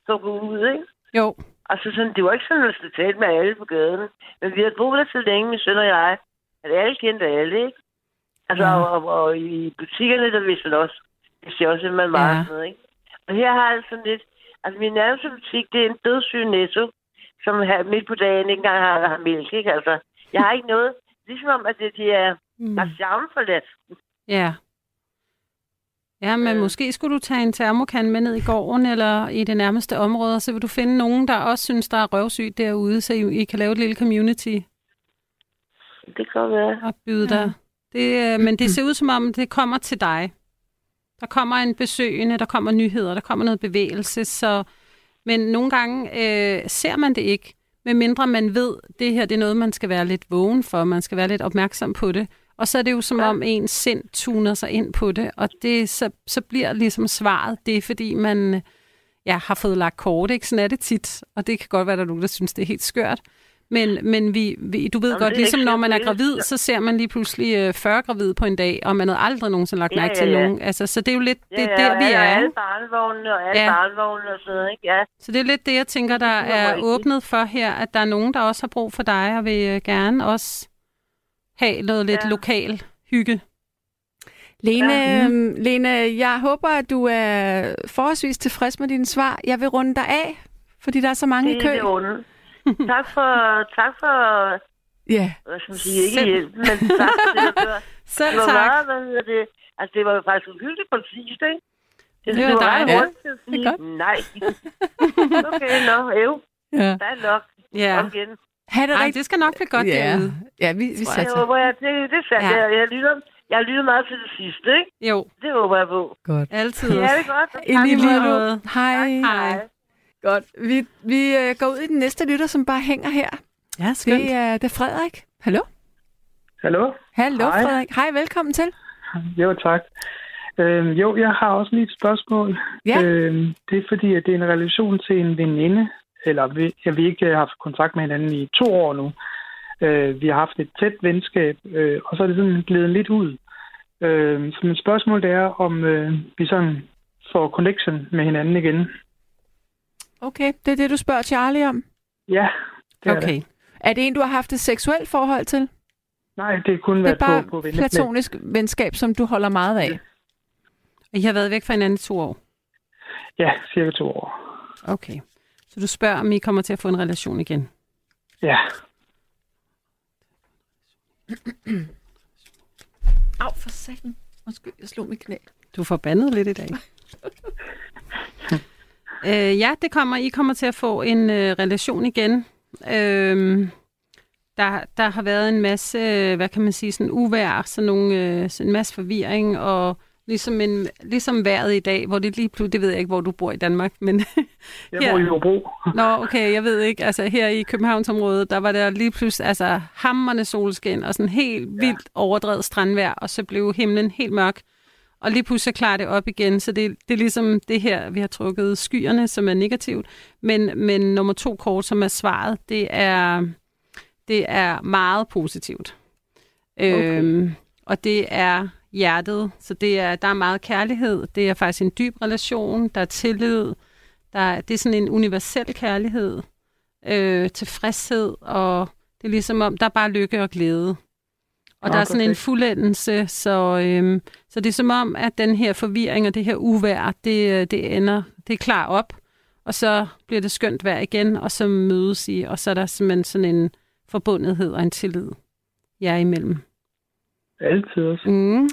Så gå ud, ikke? jo, Altså, sådan, det var ikke sådan, at jeg talte med alle på gaden. Men vi har boet der så længe, min søn og jeg, at alle kendte alle, ikke? Altså, Ja. og, og, og, i butikkerne, der vidste man også, det siger også, at man var Ja. ja. sådan noget, ikke? Og her har jeg sådan lidt, altså min nærmeste butik, det er en dødssyg netto, som her midt på dagen ikke engang har, har mælk, ikke? Altså, jeg har ikke noget, ligesom om, at det, de er, mm. for lidt. ja. Ja, men Øh. måske skulle du tage en termokan med ned i gården eller i det nærmeste område, og så vil du finde nogen, der også synes, der er røvsygt derude, så I, I kan lave et lille community Det kan være. og byde dig. Det, øh, men det ser ud som om, det kommer til dig. Der kommer en besøgende, der kommer nyheder, der kommer noget bevægelse, så... Men nogle gange øh, ser man det ikke, medmindre man ved, det her det er noget, man skal være lidt vågen for, man skal være lidt opmærksom på det. Og så er det jo som Ja. om ens sind tuner sig ind på det, og det, så, så bliver ligesom svaret, det er fordi man ja, har fået lagt kort, ikke? Sådan er det tit, og det kan godt være, at der er nogen, der synes, det er helt skørt. Men, men vi, vi, du ved Jamen, godt, ligesom når man er gravid, så ser man lige pludselig øh, 40 gravid på en dag, og man havde aldrig nogensinde lagt Ja, mærke ja, til ja. nogen. Altså, så det er jo lidt det ja, der, vi er. alle ikke? barnevognene og alle Ja. ja. barnevognene og sådan noget, ikke? Ja. Så det er lidt det, jeg tænker, der er åbnet for her, at der er nogen, der også har brug for dig, og vil øh, gerne også have noget lidt Ja. lokal hygge. Lene, Ja. øhm, Lene, jeg håber, at du er forholdsvis tilfreds med dine svar. Jeg vil runde dig af, fordi der er så mange i Det kø. er det. tak for, tak for, Ja, hvad skal man sige, ikke Selv. hjælp, men tak for det, der gør. Selv Det var tak. meget, hvad hedder det, altså det var jo faktisk uhyggeligt præcist, ikke? Det, Det var ret dejligt. til at sige, godt. nej. okay, nå, øv, ja. der er nok. Ja. Kom igen. Ha' det Ej, rigtigt. det skal nok blive godt ja. derude. Ja, vi, vi Det satser. håber jeg. Det, det er sandt. Ja. Ja. Jeg, jeg, lytter, jeg lytter meget til det sidste, ikke? Jo, Det håber jeg på. Godt. altid. Ja, det er godt. I lige måde. Hej. Hej. Godt. Vi, vi øh, går ud i den næste lytter, som bare hænger her. Ja, skønt. Det er, det er Frederik. Hallo? Hallo? Hallo, Hej. Frederik. Hej, velkommen til. Jo, tak. Øhm, jo, jeg har også lige et spørgsmål. Ja. Øhm, det er fordi, at det er en relation til en veninde, eller vi, jeg vi ikke har haft kontakt med hinanden i to år nu. Øh, vi har haft et tæt venskab, øh, og så er det sådan glædet lidt ud. Øh, så mit spørgsmål det er, om øh, vi sådan får connection med hinanden igen. Okay, det er det, du spørger Charlie om. Ja, det er Okay. det. Er det en, du har haft et seksuelt forhold til? Nej, det er kun Det er været bare på, på platonisk venskab, som du holder meget af. I har været væk fra hinanden i to år. Ja, cirka to år. Okay. Så du spørger, om I kommer til at få en relation igen? Ja, Au, for satan. Undskyld, jeg slog mit knæ. Du er forbandet lidt i dag. øh, ja, det kommer. I kommer til at få en øh, relation igen. Øh, der, der har været en masse, øh, hvad kan man sige, sådan uvær, sådan nogle, øh, sådan en masse forvirring, og ligesom, en, ligesom vejret i dag, hvor det lige pludselig, det ved jeg ikke, hvor du bor i Danmark, men jeg Ja. bor i Hobro. Nå, okay, jeg ved ikke. Altså her i Københavnsområdet, der var der lige pludselig altså hammerne solskin og sådan helt vildt overdrevet strandvejr, og så blev himlen helt mørk. Og lige pludselig klarer det op igen, så det, det er ligesom det her, vi har trukket skyerne, som er negativt. Men, men nummer to kort, som er svaret, det er, det er meget positivt. Okay. Øhm, og det er hjertet, så det er, der er meget kærlighed. Det er faktisk en dyb relation, der er tillid, der, er- det er sådan en universel kærlighed, øh, tilfredshed, og det er ligesom om, der er bare lykke og glæde. Og der er sådan en fuldendelse, så, øhm, så det er som om, at den her forvirring og det her uvær, det, øh, det ender, det er klar op, og så bliver det skønt vejr igen, og så mødes I, og så er der simpelthen sådan en forbundethed og en tillid jer imellem. Altid også. Mm.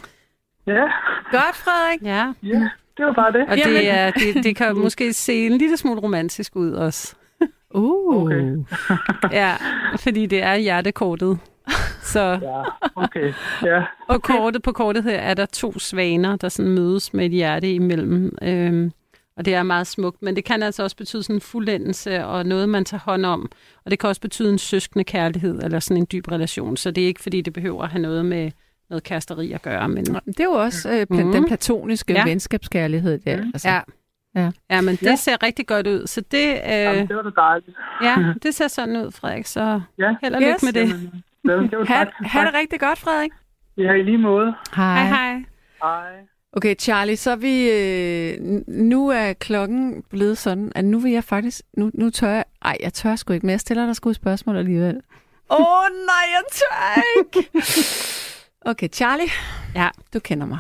Ja, Godt, Frederik. Ja, ja, det var bare det. og Jamen. det, er, det, det kan måske se en lille smule romantisk ud også. Uh. Okay. Ja, fordi det er hjertekortet. Så Ja, okay. Ja, på, kortet, på kortet her er der to svaner, der sådan mødes med et hjerte imellem. Øhm, og det er meget smukt, men det kan altså også betyde sådan en fuldendelse og noget, man tager hånd om. Og det kan også betyde en søskende kærlighed eller sådan en dyb relation. Så det er ikke, fordi det behøver at have noget med noget kæresteri at gøre. Men, Det er jo også øh, pla- Mhm. den platoniske Ja. venskabskærlighed. Der. Mhm. Altså, ja. Ja. ja, men det Ja. ser rigtig godt ud. Så det, Jamen, øh, det var da dejligt. ja, det ser sådan ud, Frederik. Så Ja. held og Yes. lykke med det. Jamen, det var Ha, tak. ha' det rigtig godt, Frederik. Ja, i lige måde. Hej. Hej hej. Hej. Okay, Charlie, så er vi... Øh, nu er klokken blevet sådan, at nu vil jeg faktisk... Nu, nu tør jeg... Ej, jeg tør sgu ikke, men jeg stiller dig sgu et spørgsmål alligevel. Åh, oh, nej, jeg tør ikke! Okay, Charlie. Ja. Du kender mig.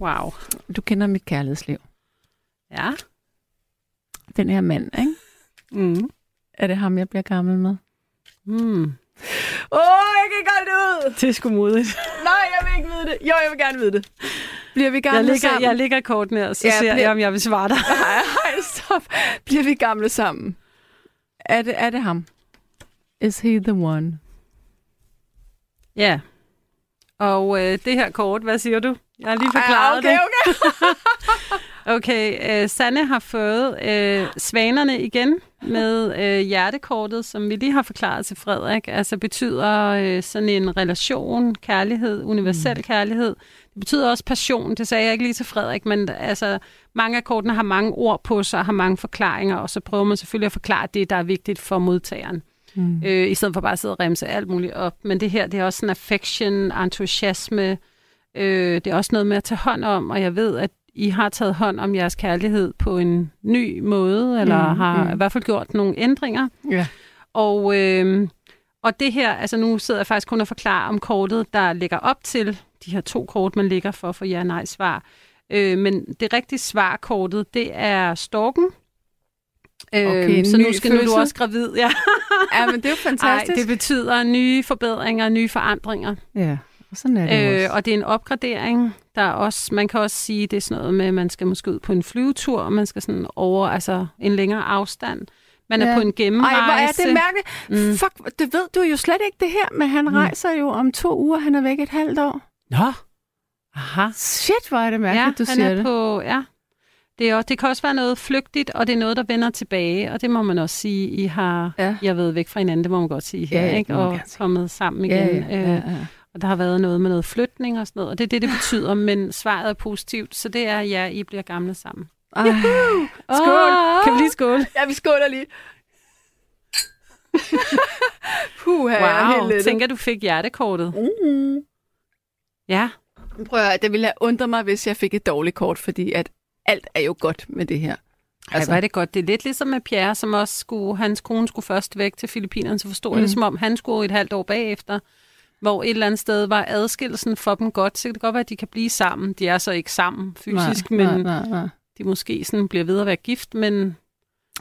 Wow. Du kender mit kærlighedsliv. Ja. Den her mand, ikke? Mm. Er det ham, jeg bliver gammel med? Mm. Åh, oh, jeg kan godt ud! Det er sgu modigt. Nej, jeg vil ikke vide det. Jo, jeg vil gerne vide det. Bliver vi gamle Jeg ligger, sammen? jeg ligger kort ned, og så Ja, ser bliver- jeg, om jeg vil svare dig. Nej, nej, stop. Bliver vi gamle sammen? Er det, er det ham? Is he the one? Ja. Og øh, det her kort, hvad siger du? Jeg har lige forklaret ja, okay, det. okay. Okay, øh, Sanne har fået øh, svanerne igen med øh, hjertekortet, som vi lige har forklaret til Frederik. Altså betyder øh, sådan en relation, kærlighed, universel mm. kærlighed. Det betyder også passion, det sagde jeg ikke lige til Frederik, men altså mange af kortene har mange ord på sig, har mange forklaringer, og så prøver man selvfølgelig at forklare det, der er vigtigt for modtageren. Mm. øh, i stedet for bare at sidde og remse alt muligt op. Men det her, det er også sådan affection, entusiasme. Øh, det er også noget med at tage hånd om, og jeg ved, at I har taget hånd om jeres kærlighed på en ny måde, eller Mm, har mm. i hvert fald gjort nogle ændringer. Ja. Og, øh, og det her, altså nu sidder jeg faktisk kun og forklarer om kortet, der ligger op til de her to kort, man ligger for for ja nej svar. Øh, men det rigtige svarkortet, det er storken. Okay, øh, så nu skal nu er du også gravid, ja. ja, men det er jo Nej, fantastisk. det betyder nye forbedringer, nye forandringer. Ja, og sådan er det Øh, også. og det er en opgradering. Der er også, man kan også sige, det er sådan noget med, at man skal måske ud på en flyvetur, og man skal sådan over altså en længere afstand. Man er Ja. på en Ej, gennemrejse. hvor er det mærkeligt. Mm. Fuck, det ved du jo slet ikke det her, men han mm. rejser jo om to uger. Han er væk et halvt år. Nå. Aha. Shit, hvor er det mærkeligt, ja, du han siger er det. på, ja. Det, er, også- det kan også være noget flygtigt, og det er noget, der vender tilbage, og det må man også sige, I har, Ja. jeg ved, væk fra hinanden, det må man godt sige her, Ja, ikke? og kommet sammen igen. Ja, ja, ja, Øh, ja. og der har været noget med noget flytning og sådan noget, og det er det, det betyder, men svaret er positivt, så det er, ja, I bliver gamle sammen. Ej. Skål! Kan vi lige skåle? Ja, vi skåler lige. Puh, jeg er helt Wow, lettet. tænker du fik hjertekortet. Mm. Ja, Prøv at det ville have undret mig, hvis jeg fik et dårligt kort, fordi at alt er jo godt med det her. altså er det godt. Det er lidt ligesom med Pierre, som også skulle, hans kone skulle først væk til Filippinerne, så forstod mm. det som om, han skulle et halvt år bagefter, hvor et eller andet sted var adskillelsen for dem godt, så det kan godt være, at de kan blive sammen. De er så ikke sammen fysisk, nej, men nej, nej. de måske sådan bliver ved at være gift, men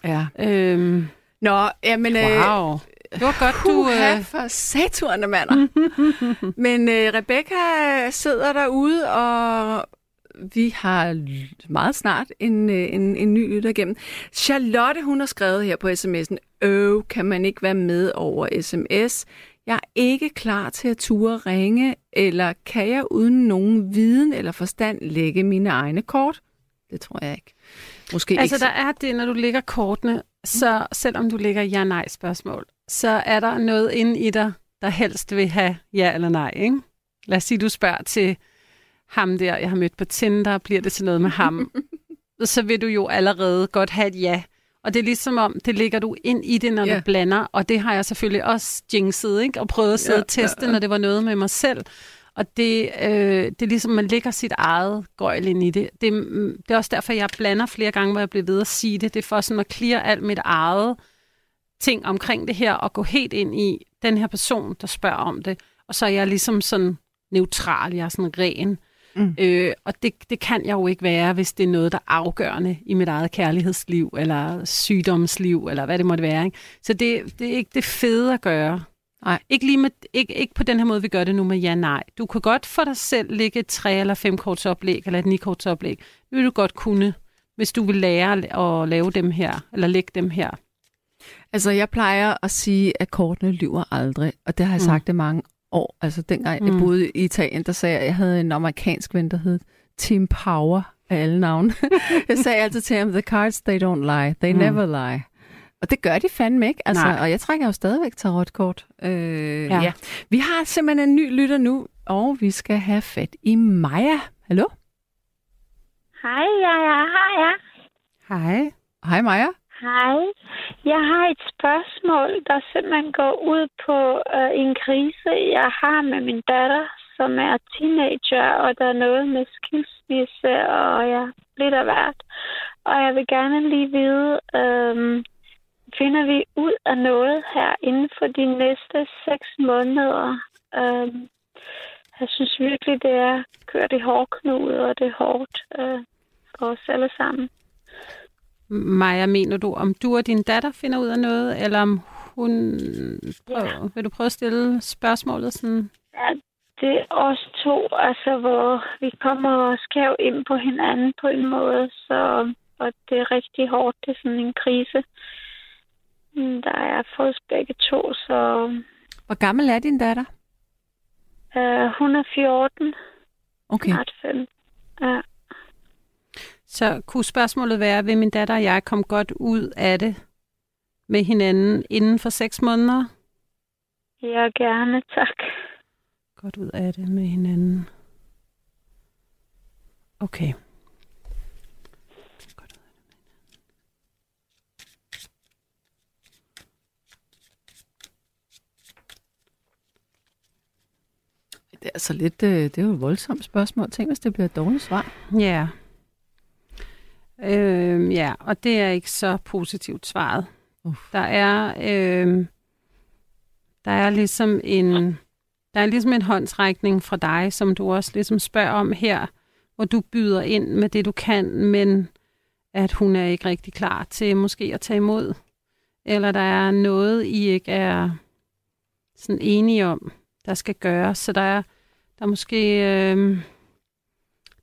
Ja. øhm, Nå, jamen... øh, wow. Det var godt, du... Puha, Øh, for saturne, mander. Men øh, Rebecca sidder derude, og vi har meget snart en, øh, en, en ny lytter igennem. Charlotte, hun har skrevet her på sms'en, Øv, kan man ikke være med over sms? Jeg er ikke klar til at ture ringe, eller kan jeg uden nogen viden eller forstand lægge mine egne kort? Det tror jeg ikke. Måske altså, ikke. der er det, når du lægger kortene, så selvom du lægger ja-nej-spørgsmål, så er der noget inde i dig, der helst vil have ja eller nej, ikke? Lad os sige, du spørger til ham der, jeg har mødt på Tinder, bliver det til noget med ham? så vil du jo allerede godt have et ja. Og det er ligesom om, det ligger du ind i det, når Ja. du blander, og det har jeg selvfølgelig også jinxet, ikke? Og prøvet at sidde Ja, og teste, ja. når det var noget med mig selv. Og det, øh, det er ligesom, man lægger sit eget gøjl ind i det. det. mm, Det er også derfor, jeg blander flere gange, hvor jeg bliver ved at sige det. Det er for sådan at clear alt mit eget ting omkring det her, og gå helt ind i den her person, der spørger om det. Og så er jeg ligesom sådan neutral, jeg er sådan ren. Mm. Øh, og det, det kan jeg jo ikke være, hvis det er noget, der er afgørende i mit eget kærlighedsliv, eller sygdomsliv, eller hvad det måtte være. Ikke? Så det, det er ikke det fede at gøre. Nej. Ikke, lige med, ikke, ikke på den her måde, vi gør det nu med ja-nej. Du kan godt for dig selv lægge et 3 eller 5 korts oplæg, eller et 9 korts oplæg. Det vil du godt kunne, hvis du vil lære at lave dem her, eller lægge dem her. Altså, jeg plejer at sige, at kortene lyver aldrig, og det har jeg Mm. sagt det mange år. Altså, dengang mm. jeg boede i Italien, der sagde jeg, at jeg havde en amerikansk ven, der hed Tim Power af alle navne. jeg sagde altid til ham, the cards, they don't lie. They Mm. never lie. Og det gør de fandme ikke. Altså, Nej. og jeg trækker jo stadigvæk tarotkort. Øh, ja. Ja. ja. Vi har simpelthen en ny lytter nu, og vi skal have fat i Maja. Hallo? Hej, ja, ja, hej, ja. Hej. Hej Maja. Hej. Jeg har et spørgsmål, der simpelthen går ud på øh, en krise, jeg har med min datter, som er teenager, og der er noget med skilsmisse, og jeg lidt af hvert. Og jeg vil gerne lige vide, øh, finder vi ud af noget her inden for de næste seks måneder? Øh, jeg synes virkelig, det er kørt i hårdknude, og det er hårdt øh, for os alle sammen. Maja, mener du, om du og din datter finder ud af noget, eller om hun... Prøv, vil du prøve at stille spørgsmålet sådan? Ja, det er os to, altså hvor vi kommer skæv ind på hinanden på en måde, så og det er rigtig hårdt. Det er sådan en krise. Mm, Der er for os begge to, så Hvor gammel er din datter? øh, hun er 14, Okay. snart 5. Ja. Så kunne spørgsmålet være, vil min datter og jeg komme godt ud af det med hinanden inden for seks måneder? Ja, gerne, tak. Godt ud af det med hinanden. Okay. Godt ud af det. Det er altså lidt, øh, det er jo et voldsomt spørgsmål. Tænk, hvis det bliver et dårligt svar. Ja. Øhm, ja, og det er ikke så positivt svaret. Uff. Der er, øhm, der er ligesom en, der er ligesom en håndsrækning fra dig, som du også ligesom spørger om her, hvor du byder ind med det, du kan, men at hun er ikke rigtig klar til måske at tage imod. Eller der er noget, I ikke er sådan enige om, der skal gøres. Så der er, der er måske... Øhm,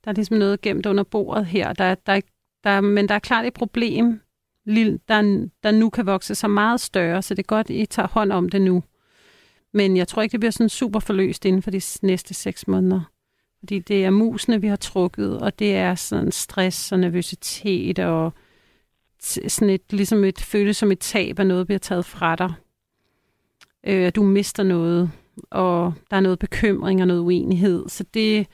der er ligesom noget gemt under bordet her. Der, er- der, er ikke- der, men der er klart et problem lille, der, der nu kan vokse sig meget større, så det er godt, I tager hånd om det nu. Men jeg tror ikke, det bliver sådan super forløst inden for de næste seks måneder. Fordi det er musene, vi har trukket, og det er sådan stress og nervøsitet og t- sådan et, ligesom et føle som et tab af noget bliver taget fra dig. Øh, du mister noget, og der er noget bekymring og noget uenighed. Så det,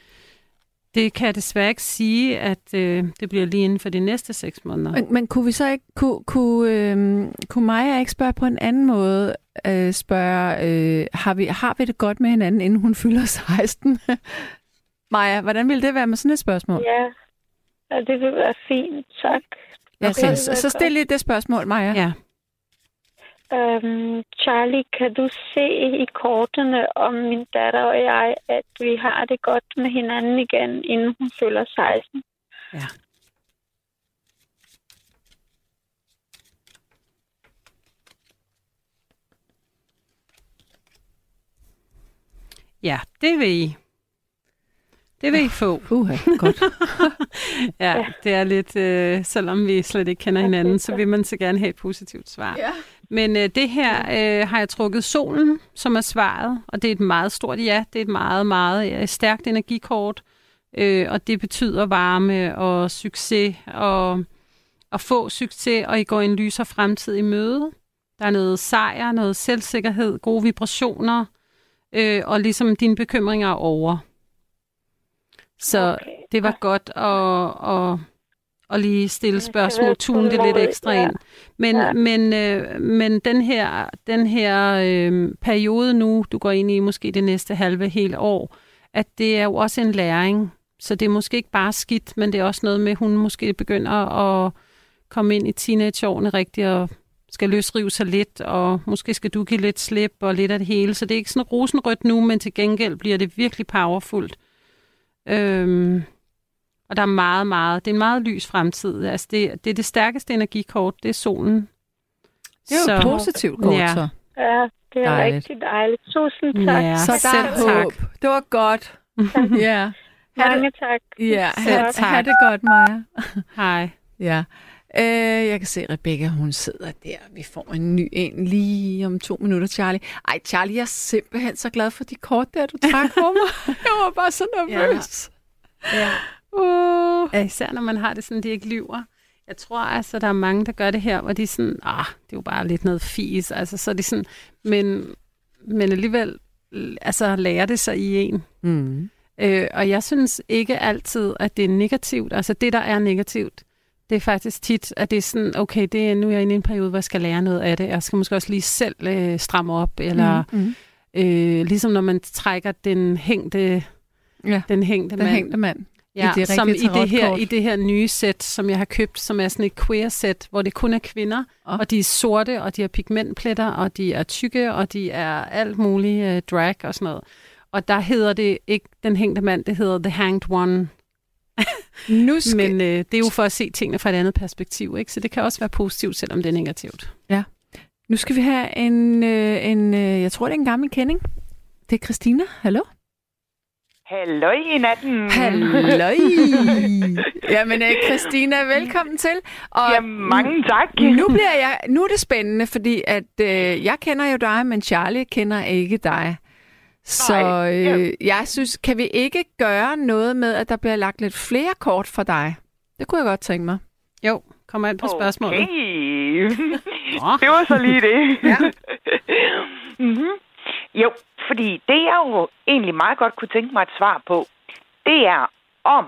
det kan jeg desværre ikke sige, at øh, det bliver lige inden for de næste seks måneder. Men, men kunne vi så ikke, kunne, kunne, øh, kunne Maja ikke spørge på en anden måde? Øh, spørge, øh, har, vi, har vi det godt med hinanden, inden hun fylder 16? Maja, hvordan ville det være med sådan et spørgsmål? Ja, ja det vil være fint, tak. Ja, Okay. så, så stil lige det spørgsmål, Maja. Ja. Øhm, Charlie, kan du se i kortene om min datter og jeg, at vi har det godt med hinanden igen, inden hun fylder 16? Ja. Ja, det vil I. Det vil I få. Uha, godt. Ja, det er lidt, øh, selvom vi slet ikke kender hinanden, så vil man så gerne have et positivt svar. Ja. Men øh, det her øh, har jeg trukket solen, som er svaret, og det er et meget stort ja. Det er et meget, meget øh, stærkt energikort, øh, og det betyder varme og succes og at få succes, og I går en lyser fremtid i møde. Der er noget sejr, noget selvsikkerhed, gode vibrationer, øh, og ligesom dine bekymringer er over. Så Okay. det var godt at, at, at lige stille spørgsmål, tune det lidt ekstra ind. Men, Ja. men, øh, men den her, den her øh, periode nu, du går ind i måske det næste halve hele år, at det er jo også en læring. Så det er måske ikke bare skidt, men det er også noget med, at hun måske begynder at komme ind i teenageårene rigtigt og skal løsrive sig lidt, og måske skal du give lidt slip og lidt af det hele. Så det er ikke sådan rosenrødt nu, men til gengæld bliver det virkelig powerfult. Øhm, og der er meget, meget, det er en meget lys fremtid. Altså det, det er det stærkeste energikort, det er solen. Det er jo et Så- positivt kort, Ja. så. Ja, det er Dejligt. rigtig dejligt. Tusind tak. Ja, Så der er tak. håb. Det var godt. ja. Mange tak. ja, ha, tak. ha det godt, Maja. Hej. Ja. Øh, jeg kan se, Rebecca, hun sidder der. Vi får en ny en lige om to minutter, Charlie. Ej, Charlie, jeg er simpelthen så glad for de kort der, du trak på mig. jeg var bare så nervøs. Ja. Uh. Ja, især når man har det sådan, de ikke lyver. Jeg tror altså, der er mange, der gør det her, hvor de er sådan, ah, det er jo bare lidt noget fis. Altså, så er de sådan, men, men alligevel altså, lærer det sig i en. Mm. Øh, og jeg synes ikke altid, at det er negativt. Altså det, der er negativt, det er faktisk tit, at det er sådan, okay, det er, nu er jeg inde i en periode, hvor jeg skal lære noget af det. Jeg skal måske også lige selv øh, stramme op, eller Mm. øh, ligesom når man trækker den hængte, Ja, den hængte den mand. hængte mand. Ja, i det som i det, her, i det her nye sæt, som jeg har købt, som er sådan et queer-sæt, hvor det kun er kvinder, oh. og de er sorte, og de har pigmentpletter, og de er tykke, og de er alt muligt uh, drag og sådan noget. Og der hedder det ikke den hængte mand, det hedder The Hanged One. Nu skal... Men øh, det er jo for at se tingene fra et andet perspektiv, ikke? Så det kan også være positivt, selvom det er negativt. Nu skal vi have en, øh, en øh, jeg tror, det er en gammel kending. Det er Christina. Hallo? Halløj i natten. Halløj! Jamen, øh, Christina, velkommen til. Og Ja, mange tak. nu, bliver jeg, nu er det spændende, fordi at øh, jeg kender jo dig, men Charlie kender ikke dig. Så ja. øh, jeg synes, kan vi ikke gøre noget med, at der bliver lagt lidt flere kort for dig? Det kunne jeg godt tænke mig. Jo, kommer an på spørgsmålet. Okay. Nå. det var så lige det. Ja. mm-hmm. Jo, fordi det jeg jo egentlig meget godt kunne tænke mig et svar på, det er, om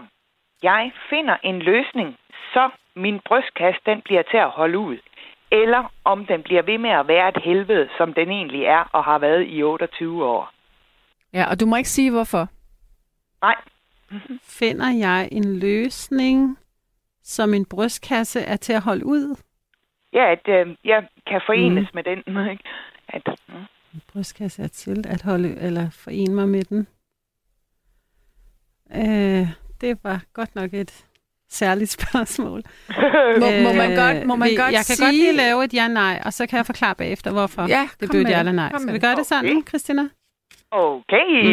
jeg finder en løsning, så min brystkasse den bliver til at holde ud. Eller om den bliver ved med at være et helvede, som den egentlig er og har været i 28 år. Ja, og du må ikke sige, hvorfor. Nej, Finder jeg en løsning, så min brystkasse er til at holde ud? ja, at øh, jeg kan forenes mm. med den. Ikke? At, mm. Brystkasse er til at holde eller forene mig med den. Øh, det var godt nok et særligt spørgsmål. Må, må man godt, må man vi- godt jeg kan sige... godt lige lave et ja-nej, og så kan jeg forklare bagefter, hvorfor Ja, det blev et ja eller nej. Skal med vi gøre det sådan, Okay. Christina? Okay.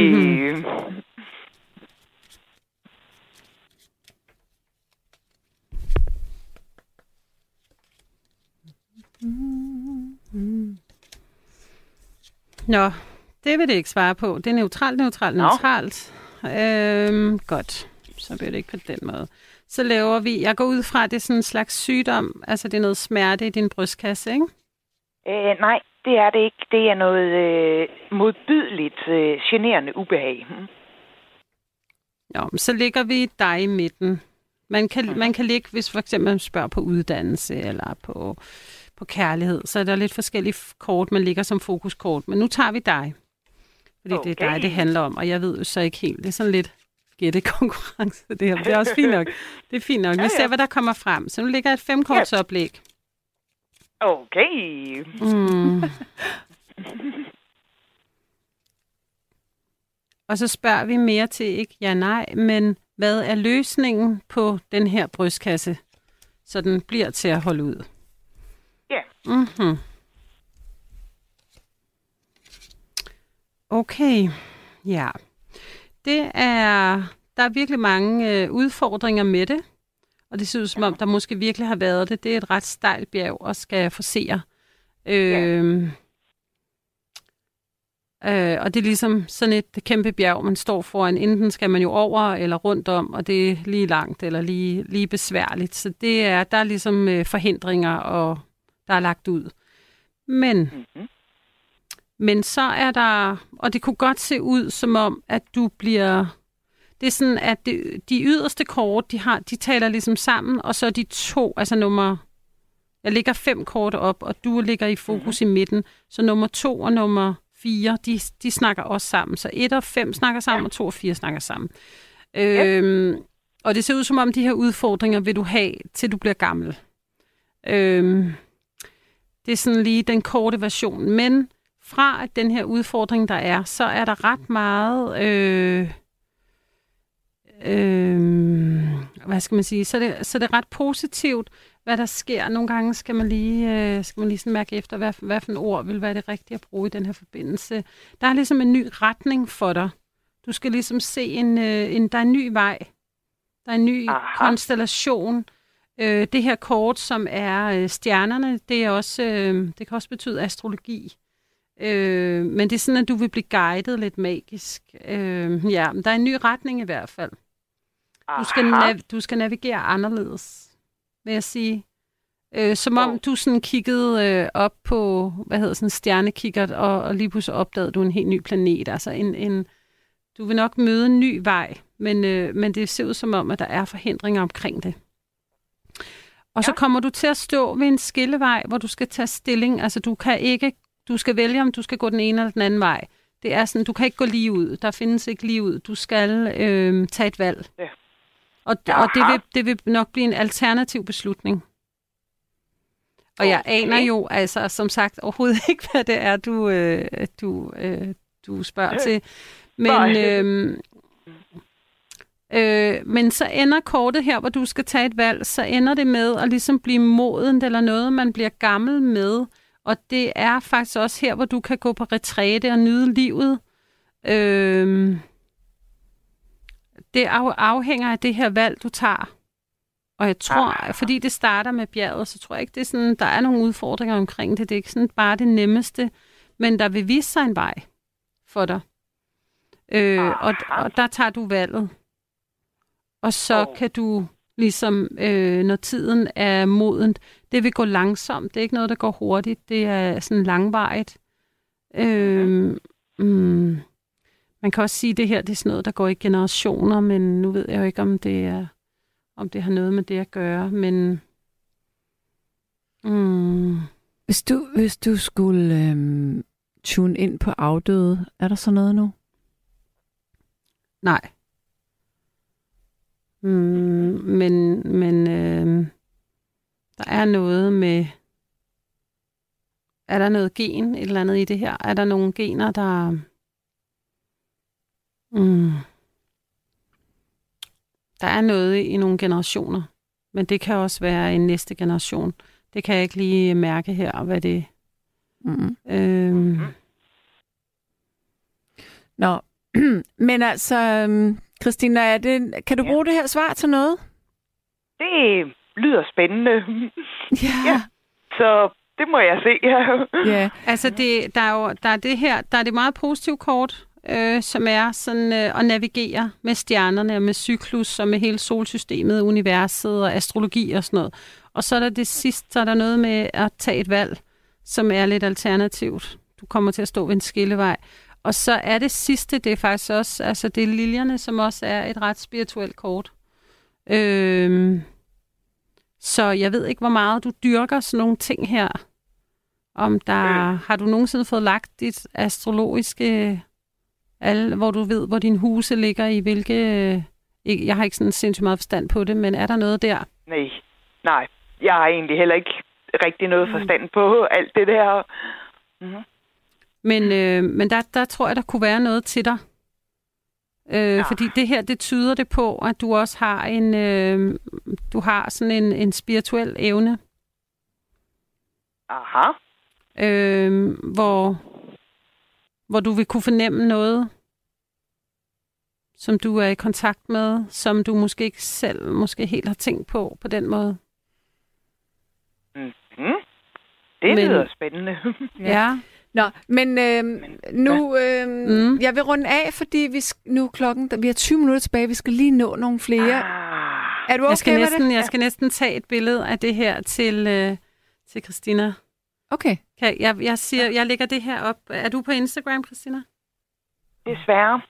Mhm. Mm-hmm. Nå, det vil det ikke svare på. Det er neutralt, neutralt, Nå. neutralt. Øhm, godt, så bliver det ikke på den måde. Så laver vi, jeg går ud fra, at det er sådan en slags sygdom, altså det er noget smerte i din brystkasse, ikke? Øh, nej, det er det ikke. Det er noget øh, modbydeligt øh, generende ubehag. Hm? Jo, men så ligger vi dig i midten. Man kan, man kan ligge, hvis for eksempel man spørger på uddannelse eller på, på kærlighed, så er der lidt forskellige kort, man ligger som fokuskort. Men nu tager vi dig. Fordi okay. det er dig, det handler om, og jeg ved jo så ikke helt. Det er sådan lidt gættekonkurrence, det her. Men Det er også fint nok. Det er fint nok. Vi Ja, ser, ja. hvad der kommer frem. Så nu ligger et femkortsoplæg. Okay. Mm. Og så spørger vi mere til ikke ja nej, men hvad er løsningen på den her brystkasse, så den bliver til at holde ud? Ja. Mm-hmm. Okay, ja. Det er, der er virkelig mange øh, udfordringer med det, og det ser ud som om, der måske virkelig har været det. Det er et ret stejlt bjerg og skal forsere. Øh, øh, og det er ligesom sådan et kæmpe bjerg, man står foran. Enten skal man jo over eller rundt om, og det er lige langt eller lige, lige besværligt. Så det er, der er ligesom øh, forhindringer, og der er lagt ud. Men Mm-hmm. men så er der, og det kunne godt se ud som om, at du bliver, det er sådan, at det, de yderste kort, de har, de taler ligesom sammen, og så er de to, altså nummer, jeg ligger fem kort op, og du ligger i fokus mm-hmm. i midten, så nummer to og nummer fire, de, de snakker også sammen. Så et og fem snakker sammen, ja. og to og fire snakker sammen. Øhm, og det ser ud som om, de her udfordringer vil du have, til du bliver gammel. Øhm, det er sådan lige den korte version. Men fra at den her udfordring, der er, så er der ret meget... Øh, øh, hvad skal man sige? Så er, det, så er det ret positivt, hvad der sker. Nogle gange skal man lige, øh, skal man lige sådan mærke efter, hvad, hvad for en ord vil være det rigtige at bruge i den her forbindelse. Der er ligesom en ny retning for dig. Du skal ligesom se en, øh, en der er en ny vej. Der er en ny Aha. konstellation. Øh, det her kort, som er øh, stjernerne, det, er også, øh, det kan også betyde astrologi. Øh, men det er sådan, at du vil blive guidet lidt magisk. Øh, ja, men der er en ny retning i hvert fald. Du skal, nav- du skal navigere anderledes, vil jeg sige. Øh, som om du sådan kiggede øh, op på, hvad hedder sådan stjernekikkert, og, og lige pludselig opdagede du en helt ny planet. Altså en, en, du vil nok møde en ny vej, men, øh, men det ser ud som om, at der er forhindringer omkring det. Og så Ja. kommer du til at stå ved en skillevej, hvor du skal tage stilling. Altså du kan ikke, du skal vælge, om du skal gå den ene eller den anden vej. Det er sådan, du kan ikke gå lige ud. Der findes ikke lige ud. Du skal øh, tage et valg. Ja. Og, og det, vil, det vil nok blive en alternativ beslutning. Og jeg Okay. aner jo altså, som sagt, overhovedet ikke, hvad det er, du, øh, du, øh, du spørger Øh, til. Men, øh, øh, men så ender kortet her, hvor du skal tage et valg, så ender det med at ligesom blive modent eller noget, man bliver gammel med. Og det er faktisk også her, hvor du kan gå på retræte og nyde livet. Øh, det af- afhænger af det her valg, du tager. Og jeg tror, Ah. fordi det starter med bjerget, så tror jeg ikke, det er sådan, der er nogle udfordringer omkring det. Det er ikke sådan bare det nemmeste, men der vil vise sig en vej for dig. Øh, og, og der tager du valget. Og så Åh. kan du ligesom, øh, når tiden er modent, det vil gå langsomt. Det er ikke noget, der går hurtigt. Det er sådan langvarigt. Øh, mm, man kan også sige, at det her det er sådan noget, der går i generationer, men nu ved jeg jo ikke, om det er om det har noget med det at gøre, men mm, Hvis du, hvis du skulle øhm, tune ind på afdøde, er der så noget nu? nej. Mm, men men øh, der er noget med er der noget gen, et eller andet i det her? Er der nogle gener, der mm, der er noget i nogle generationer, men det kan også være en næste generation. Det kan jeg ikke lige mærke her, hvad det Mm. Øhm, Nå, men altså, øhm, Christina, er det, kan du Ja. bruge det her svar til noget? Det lyder spændende. Ja. Ja. Så det må jeg se. Ja. Altså, det, der, er jo, der er det her, der er det meget positive kort, øh, som er sådan øh, at navigere med stjernerne og med cyklus og med hele solsystemet, universet og astrologi og sådan noget. Og så er der det sidste, så er der noget med at tage et valg, som er lidt alternativt. Du kommer til at stå ved en skillevej. Og så er det sidste, det er faktisk også, altså det er liljerne, som også er et ret spirituelt kort. Øhm, så jeg ved ikke, hvor meget du dyrker sådan nogle ting her. Om der, Øh. har du nogensinde fået lagt dit astrologiske, alle, hvor du ved, hvor din huse ligger i hvilke... ikke- Jeg har ikke sådan sindssygt meget forstand på det, men er der noget der? Nej, nej. Jeg har egentlig heller ikke rigtig noget forstand på alt det der. Mm-hmm. Men, øh, men der, der tror jeg, der kunne være noget til dig. Øh, ja. Fordi det her, det tyder det på, at du også har en, øh, du har sådan en, en spirituel evne, Aha. øh, hvor, hvor du vil kunne fornemme noget, som du er i kontakt med, som du måske ikke selv måske helt har tænkt på på den måde. Mm. Det Men- lyder spændende. Ja. Nå, men øh, nu, øh, Mm. jeg vil runde af, fordi vi sk- nu er klokken, vi har 20 minutter tilbage, vi skal lige nå nogle flere. Ah. Er du okay Jeg skal, med næsten, det? jeg skal næsten tage et billede af det her til, øh, til Christina. Okay. Kan, jeg, jeg, siger, jeg lægger det her op. Er du på Instagram, Christina? Desværre.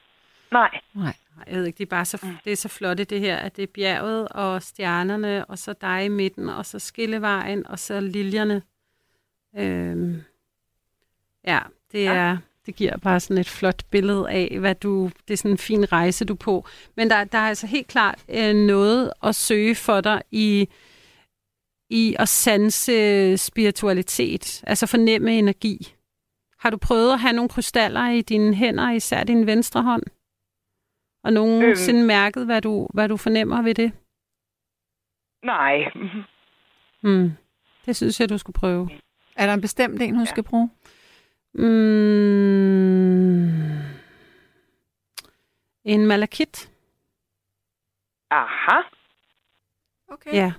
Nej. Nej, jeg ved ikke, det er bare så, det er så flot det her, at det er bjerget og stjernerne, og så dig i midten, og så skillevejen, og så liljerne. Øhm, ja, det er, det giver bare sådan et flot billede af, hvad du, det er sådan en fin rejse, du er på. Men der, der er altså helt klart øh, noget at søge for dig i, i at sanse spiritualitet, altså fornemme energi. Har du prøvet at have nogle krystaller i dine hænder, især din venstre hånd? Og nogensinde øhm. mærket, hvad du, hvad du fornemmer ved det? Nej. Mm. Det synes jeg, du skulle prøve. Er der en bestemt en, hun ja. skal bruge? Mm. En malakit. Aha. Okay. Ja.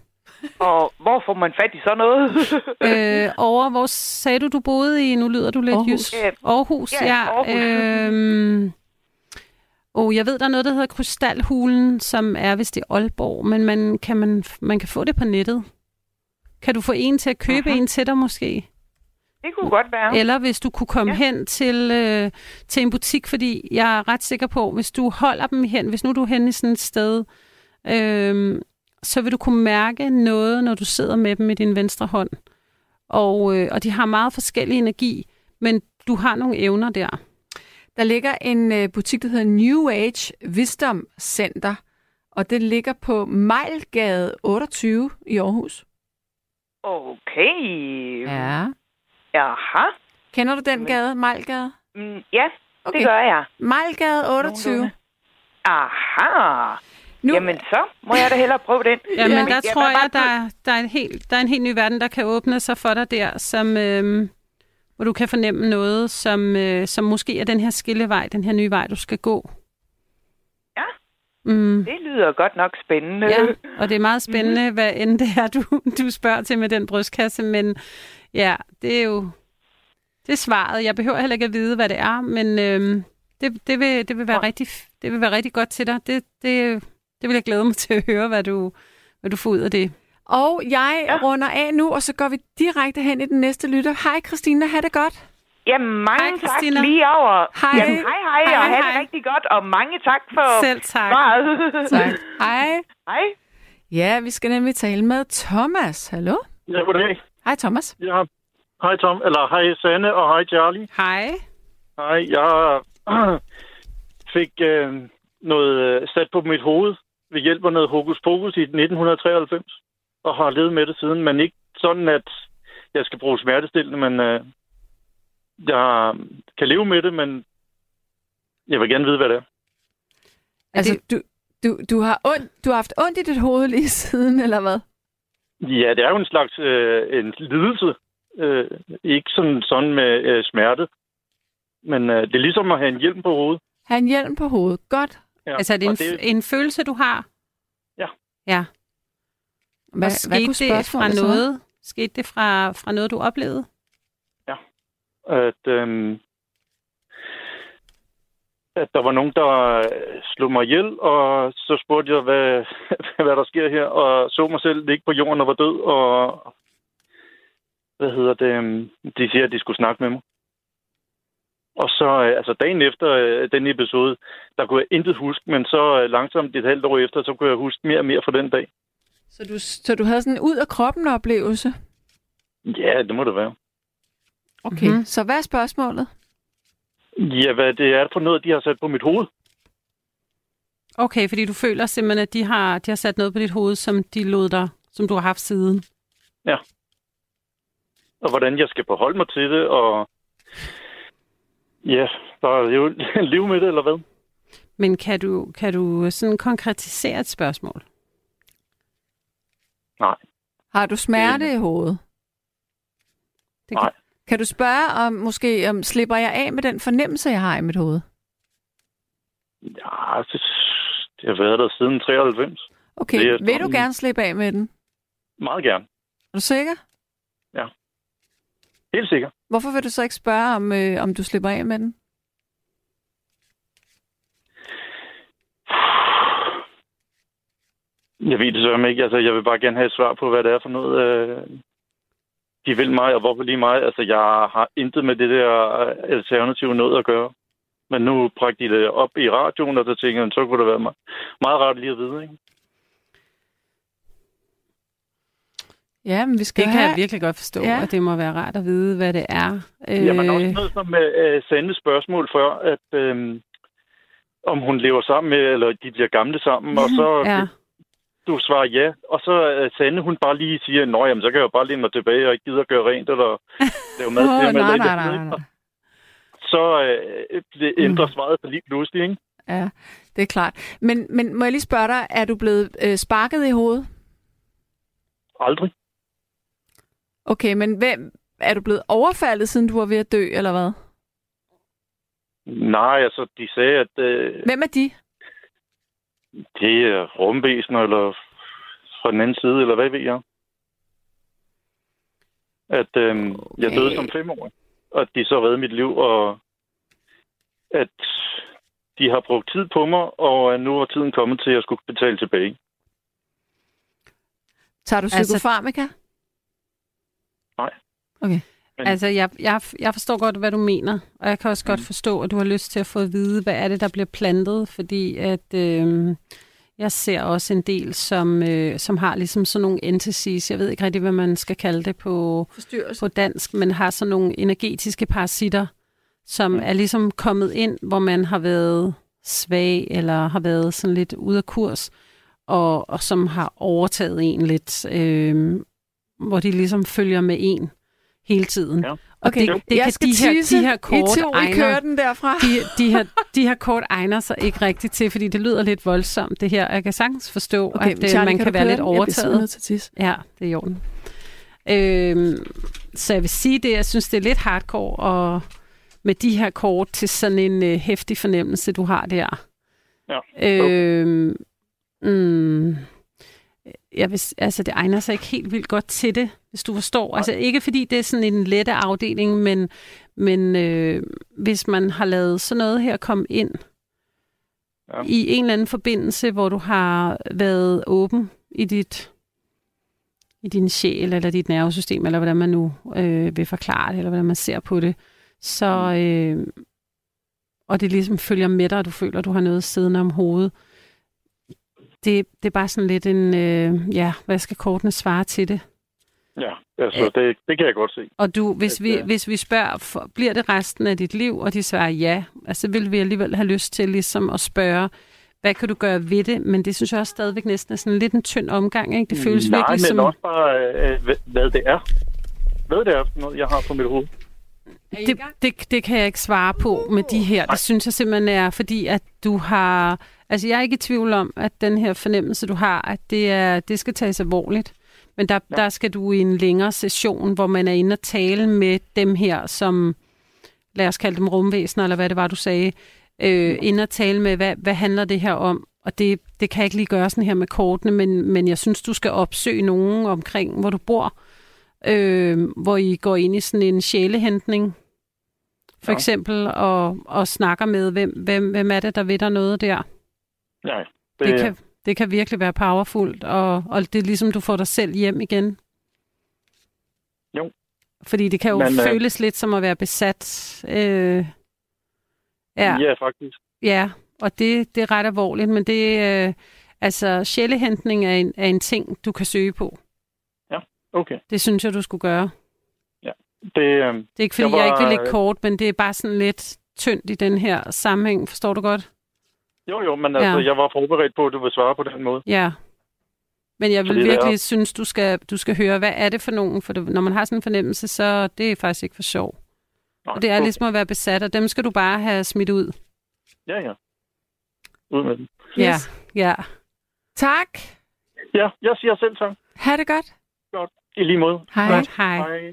Og hvor får man fat i sådan noget? øh, over, hvor sagde du, du boede i? Nu lyder du lidt Aarhus. jysk. Ja. Aarhus, Ja, ja. Aarhus. Øhm, oh, jeg ved, der er noget, der hedder Krystalhulen, som er vist i Aalborg, men man kan, man, man kan få det på nettet. Kan du få en til at købe Aha. en til dig måske? Det kunne godt være. Eller hvis du kunne komme ja. Hen til, øh, til en butik, fordi jeg er ret sikker på, hvis du holder dem hen, hvis nu du er hen i sådan et sted, øh, så vil du kunne mærke noget, når du sidder med dem i din venstre hånd. Og, øh, og de har meget forskellig energi, men du har nogle evner der. Der ligger en øh, butik, der hedder New Age Wisdom Center, og det ligger på Mejlgade 28 i Aarhus. Okay. Ja. Jaha. Kender du den Men- gade, Mejlgade? Mm, ja, Okay. det gør jeg. Mejlgade 28. Nogenlunde. Aha. Nu, Jamen, så må jeg da hellere prøve den. Ja, men Ja. der Jeg tror jeg, der, er- der, er en helt, der er en helt ny verden, der kan åbne sig for dig der, som, øh, hvor du kan fornemme noget, som, øh, som måske er den her skillevej, den her nye vej, du skal gå. Ja. Mm. Det lyder godt nok spændende. Ja, og det er meget spændende, mm. hvad end det er, du, du spørger til med den brystkasse, men ja, det er jo det er svaret. Jeg behøver heller ikke at vide, hvad det er, men øhm, det, det, vil, det, vil være Ja. rigtig, det vil være rigtig godt til dig. Det, det, det vil jeg glæde mig til at høre, hvad du, hvad du får ud af det. og jeg ja. Ja. runder af nu, og så går vi direkte hen i den næste lytter. Hej Christina, ha' det godt. Jamen, mange Hej, tak lige over. Hej. Jamen, hej, hej, Hej, og have hej. det rigtig godt, og mange tak for Selv tak. svaret. Tak. Hej. hej. Ja, vi skal nemlig tale med Thomas. Hallo? Ja, goddag. Hej Thomas. Ja. Hej Tom, eller hej Sanne, og hej Charlie. Hej. Hej, jeg fik øh, noget øh, sat på mit hoved ved hjælp af noget hokus pokus i 1993, og har levet med det siden, men ikke sådan, at jeg skal bruge smertestillende, men øh, jeg kan leve med det, men jeg vil gerne vide, hvad det er. Altså, du, du, du, har ondt, du har haft ondt i dit hoved lige siden, eller hvad? Ja, det er jo en slags øh, en lidelse. Øh, ikke sådan, sådan med øh, smerte. Men øh, det er ligesom at have en hjelm på hovedet. Ha' en hjelm på hovedet. Godt. Ja. Altså, er det en, det, en følelse, du har? Ja. Ja. Hvad, og skete det fra noget, Skete det fra, fra noget, du oplevede? At, øhm, at der var nogen, der øh, slog mig ihjel, og så spurgte jeg, hvad, hvad der sker her, og så mig selv ligge på jorden og var død, og hvad hedder det, øhm, de siger, at de skulle snakke med mig. Og så, øh, altså dagen efter øh, den episode, der kunne jeg intet huske, men så langsomt et halvt år efter, så kunne jeg huske mere og mere fra den dag. Så du, så du havde sådan en ud af kroppen oplevelse? Ja, det må det være. Okay, mm-hmm. så hvad er spørgsmålet? Ja, hvad det er for noget, de har sat på mit hoved. Okay, fordi du føler simpelthen, at de har, de har sat noget på dit hoved, som de lod dig, som du har haft siden. Ja. Og hvordan jeg skal forholde mig til det, og ja, bare leve, leve med det, eller hvad? Men kan du, kan du sådan konkretisere et spørgsmål? Nej. Har du smerte i hovedet? Det Nej. Kan, du spørge om, måske, om slipper jeg af med den fornemmelse, jeg har i mit hoved? Ja, det, det har været der siden 93. Okay, Det er vil du gerne slippe af med den? Meget gerne. Er du sikker? Helt sikkert. Hvorfor vil du så ikke spørge, om, øh, om du slipper af med den? Jeg ved det så ikke. Altså, jeg vil bare gerne have et svar på, hvad det er for noget, øh, de vil mig, og hvorfor lige mig. Altså, jeg har intet med det der øh, alternative noget at gøre. Men nu bragte de det op i radioen, og så tænker jeg, så kunne det være meget, meget rart lige at vide, ikke? Ja, men vi skal Det kan have... jeg virkelig godt forstå, Ja. ja. at det må være rart at vide, hvad det er. Øh... Jamen også Øh, noget som øh, sande spørgsmål før, at øh, om hun lever sammen med, eller de bliver gamle sammen, og så ja. Du svarer ja, og så øh, Sande, hun bare lige siger, nå jamen, så kan jeg jo bare læne mig tilbage, og ikke gider gøre rent, eller lave mad til mig, nej, nej, nej, nej, nej. Så øh, det ændrer svaret sig lige pludselig, ikke? Ja, det er klart. Men, men må jeg lige spørge dig, er du blevet øh, sparket i hovedet? Aldrig. Okay, men hvem, er du blevet overfaldet, siden du var ved at dø, eller hvad? Nej, altså, de sagde, at øh, Hvem er de? Det er rumvæsener, eller fra den anden side, eller hvad ved jeg. At øh, okay. jeg døde som femårig, og de så redde mit liv, og at de har brugt tid på mig, og nu er tiden kommet til, at jeg skulle betale tilbage. Tager du Altså- psykofarmaka? Nej. Okay. Men- Altså, jeg, jeg, jeg forstår godt, hvad du mener, og jeg kan også godt forstå, at du har lyst til at få at vide, hvad er det, der bliver plantet, fordi at øh, jeg ser også en del, som, øh, som har ligesom sådan nogle entities, jeg ved ikke rigtig, hvad man skal kalde det på, på dansk, men har sådan nogle energetiske parasitter, som er ligesom kommet ind, hvor man har været svag, eller har været sådan lidt ude af kurs, og, og som har overtaget en lidt, øh, hvor de ligesom følger med en hele tiden. Ja. Og Okay, det, det jeg kan skal de her, de her kort I kører den derfra. de, de, her, de her kort egner sig ikke rigtigt til, fordi det lyder lidt voldsomt, det her. Jeg kan sagtens forstå, Okay, at øh, Charlie, man kan kan være lidt? Jeg overtaget. nødt til at tisse. Ja, det er i orden. Øhm, så jeg vil sige det, jeg synes, det er lidt hardcore og med de her kort til sådan en øh, hæftig fornemmelse, du har der. Ja. Øhm, mm, jeg vil, altså, det egner sig ikke helt vildt godt til det, hvis du forstår. Altså ikke fordi det er sådan en lette afdeling, men, men øh, hvis man har lavet sådan noget her komme ind Ja. i en eller anden forbindelse, hvor du har været åben i dit i din sjæl eller dit nervesystem, eller hvordan man nu øh, vil forklare det, eller hvordan man ser på det, så øh, og det ligesom følger med dig, og du føler, at du har noget siddende om hovedet. Det, det er bare sådan lidt en, øh, ja, hvad skal kortene svare til det? Ja, altså, det, det kan jeg godt se. Og du, hvis vi, øh, hvis vi spørger, for, bliver det resten af dit liv, og de svarer ja, altså vil vi alligevel have lyst til ligesom at spørge, hvad kan du gøre ved det? Men det synes jeg også stadigvæk næsten er sådan lidt en tynd omgang, ikke? Det føles Nej, virkelig men som... også bare, øh, hvad- hvad det er. Hvad det er for noget, jeg har på mit hoved. Det, det, det kan jeg ikke svare på med de her. Det synes jeg simpelthen er, fordi at du har... Altså, jeg er ikke i tvivl om, at den her fornemmelse, du har, at det, er, det skal tages alvorligt. Men der, ja. der skal du i en længere session, hvor man er inde og tale med dem her, som, lad os kalde dem rumvæsener, eller hvad det var, du sagde, øh, inde og tale med, hvad, hvad handler det her om? Og det, det kan jeg ikke lige gøre sådan her med kortene, men, men jeg synes, du skal opsøge nogen omkring, hvor du bor, øh, hvor I går ind i sådan en sjælehentning, for Ja. eksempel, og, og snakker med, hvem, hvem, hvem er det, der ved dig noget der. Nej, Det, det, kan, det kan virkelig være powerfult, og, og det er ligesom, du får dig selv hjem igen. Jo. Fordi det kan jo Men, øh, føles lidt som at være besat. Øh, ja, ja, faktisk. ja, og det, det er ret alvorligt, men det øh, altså sjælehentning er en, er en ting, du kan søge på. Okay. Det synes jeg, du skulle gøre. Det, øh, Det er ikke, fordi Jeg jeg, jeg ikke vil var- lægge kort, men det er bare sådan lidt tyndt i den her sammenhæng. Forstår du godt? Jo, jo, men altså, Ja. jeg var forberedt på, at du vil svare på den måde. Ja. Men jeg vil Fordi det er- virkelig synes, du skal, du skal høre, hvad er det for nogen? For det, når man har sådan en fornemmelse, så det er faktisk ikke for sjov. Nej, Og det er okay. ligesom at være besat, og dem skal du bare have smidt ud. Ja, ja. Ud med den. Ja, Yes. ja. Tak. Ja, jeg siger selv tak. Ha' det godt. I lige måde. Hej. Godt, hej. Hej.